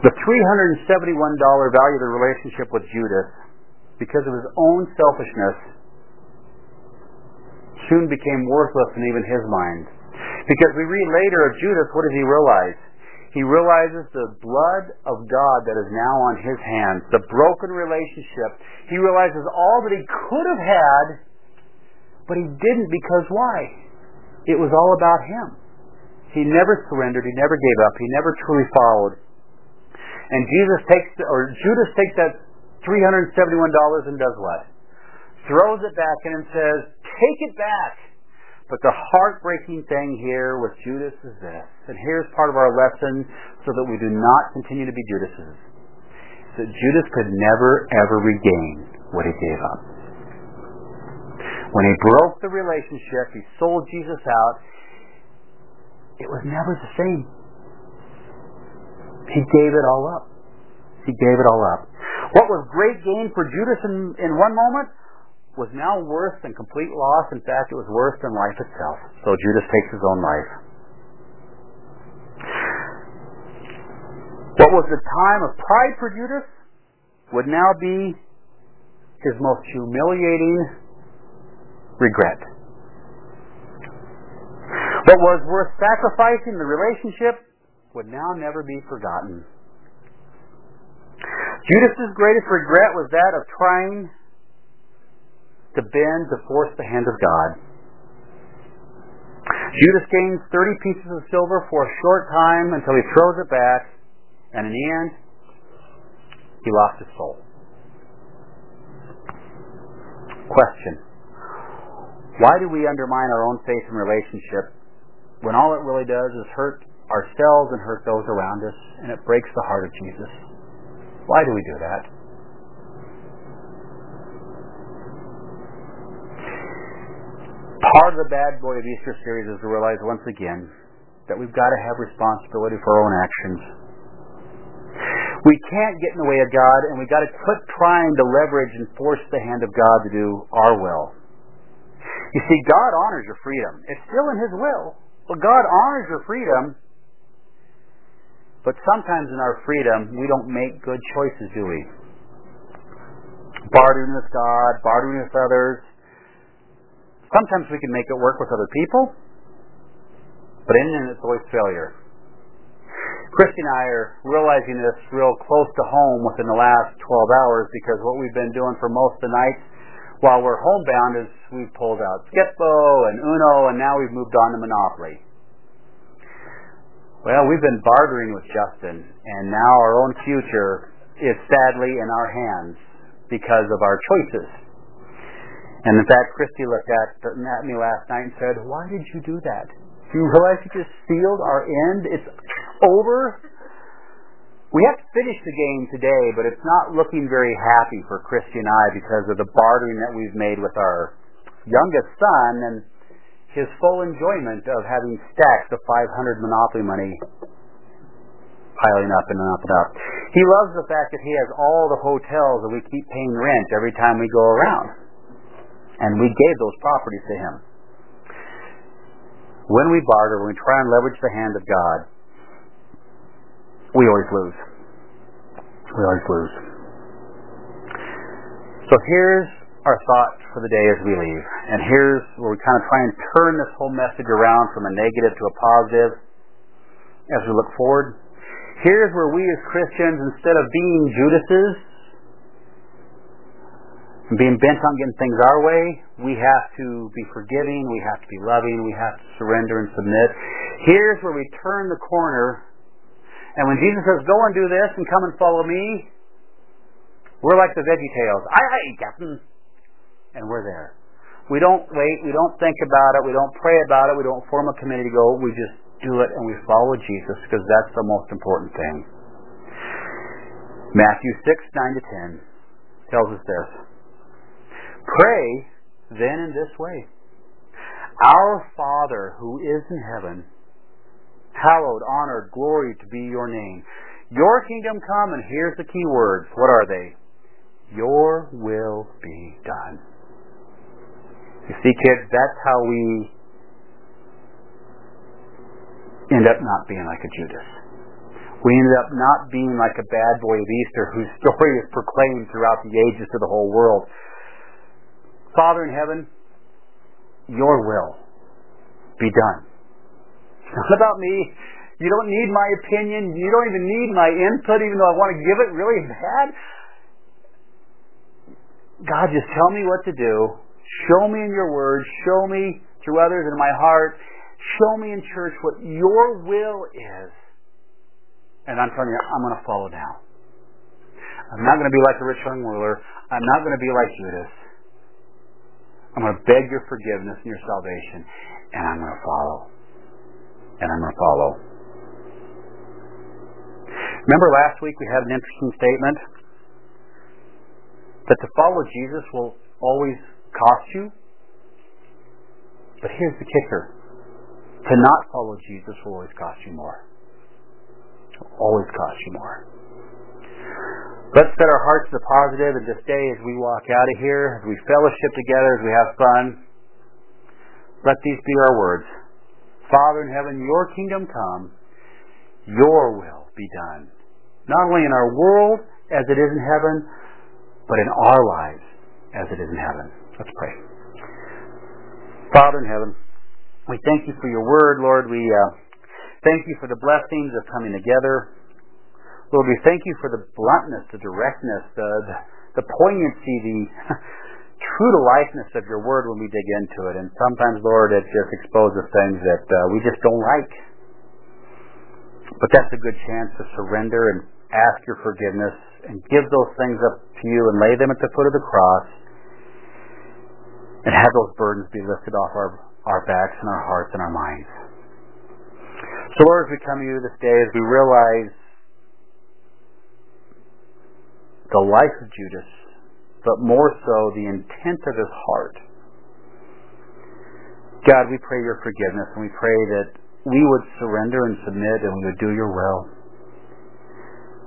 The $371 value of the relationship with Judas, because of his own selfishness, soon became worthless in even his mind. Because we read later of Judas, what does he realize? He realizes the blood of God that is now on his hands, the broken relationship. He realizes all that he could have had, but he didn't because why? It was all about him. He never surrendered. He never gave up. He never truly followed. And Jesus takes, or Judas takes that $371 and does what? Throws it back in and says, take it back. But the heartbreaking thing here with Judas is this, and here's part of our lesson so that we do not continue to be Judases, that Judas could never ever regain what he gave up. When he broke the relationship, he sold Jesus out, it was never the same. He gave it all up. He gave it all up. What was great gain for Judas in, in one moment was now worse than complete loss. In fact, it was worse than life itself. So Judas takes his own life. What was the time of pride for Judas would now be his most humiliating regret. What was worth sacrificing the relationship would now never be forgotten. Judas's greatest regret was that of trying to bend to force the hand of God. Judas gains 30 pieces of silver for a short time until he throws it back, and in the end, he lost his soul. Question. Why do we undermine our own faith and relationship when all it really does is hurt ourselves and hurt those around us, and it breaks the heart of Jesus. Why do we do that? Part of the bad boy of Easter series is to realize once again that we've got to have responsibility for our own actions. We can't get in the way of God, and we've got to quit trying to leverage and force the hand of God to do our will. You see, God honors your freedom. It's still in His will. But God honors your freedom but sometimes in our freedom, we don't make good choices, do we? bartering with God, bartering with others. Sometimes we can make it work with other people, but in end it's always failure. Christy and I are realizing this real close to home within the last 12 hours because what we've been doing for most of the nights while we're homebound is we've pulled out Skip-Bo and Uno and now we've moved on to Monopoly. Well, we've been bartering with Justin and now our own future is sadly in our hands because of our choices. And in fact, Christy looked at, at me last night and said, why did you do that? Do you realize you just sealed our end? It's over. We have to finish the game today, but it's not looking very happy for Christy and I because of the bartering that we've made with our youngest son and his full enjoyment of having stacks of 500 Monopoly money piling up and up and up. He loves the fact that he has all the hotels that we keep paying rent every time we go around. And we gave those properties to him. When we barter, when we try and leverage the hand of God, we always lose. We always lose. So here's our thought for the day as we leave. And here's where we kind of try and turn this whole message around from a negative to a positive as we look forward. Here's where we as Christians, instead of being Judases, and being bent on getting things our way, we have to be forgiving, we have to be loving, we have to surrender and submit. Here's where we turn the corner, and when Jesus says, go and do this and come and follow me, we're like the veggie tales. Aye, aye, Captain. And we're there. We don't wait, we don't think about it, we don't pray about it, we don't form a committee to go, we just do it and we follow Jesus because that's the most important thing. Matthew 6, 9 to 10 tells us this. Pray then in this way. Our Father who is in heaven, hallowed, honored, glory to be your name. Your kingdom come, and here's the key words. What are they? Your will be done. You see, kids, that's how we end up not being like a Judas. We end up not being like a bad boy of Easter whose story is proclaimed throughout the ages to the whole world. Father in heaven, your will be done. It's not about me. You don't need my opinion. You don't even need my input, even though I want to give it really bad. God, just tell me what to do. Show me in your word. Show me through others in my heart. Show me in church what your will is. And I'm telling you, I'm going to follow now. I'm not going to be like the rich young ruler. I'm not going to be like Judas. I'm going to beg your forgiveness and your salvation, and I'm going to follow. And I'm going to follow. Remember last week we had an interesting statement that to follow Jesus will always cost you. But here's the kicker. To not follow Jesus will always cost you more. always cost you more. Let's set our hearts to the positive and this day as we walk out of here, as we fellowship together, as we have fun. Let these be our words. Father in heaven, your kingdom come, your will be done. Not only in our world as it is in heaven, but in our lives as it is in heaven. Let's pray. Father in heaven, we thank you for your word, Lord. We uh, thank you for the blessings of coming together. Lord, we thank you for the bluntness, the directness, the, the, the poignancy, the true to lifeness of your word when we dig into it. And sometimes, Lord, it just exposes things that uh, we just don't like. But that's a good chance to surrender and ask your forgiveness and give those things up to you and lay them at the foot of the cross and have those burdens be lifted off our, our backs and our hearts and our minds. So Lord, as we come to you this day, as we realize the life of Judas, but more so the intent of his heart. God, we pray your forgiveness and we pray that we would surrender and submit and we would do your will.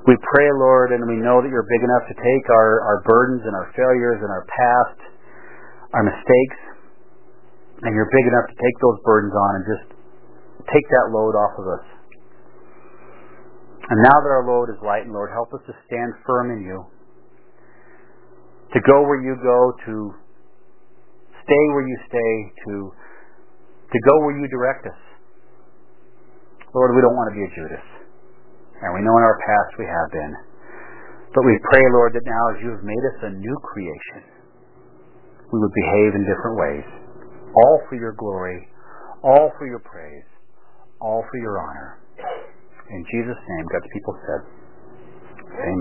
We pray, Lord, and we know that you're big enough to take our, our burdens and our failures and our past, our mistakes, and you're big enough to take those burdens on and just take that load off of us. And now that our load is light, Lord, help us to stand firm in you. to go where you go, to stay where you stay, to to go where you direct us. Lord, we don't want to be a Judas. And we know in our past we have been. But we pray, Lord, that now as you have made us a new creation, we would behave in different ways, all for your glory, all for your praise, all for your honor. In Jesus' name, God's people said, Amen.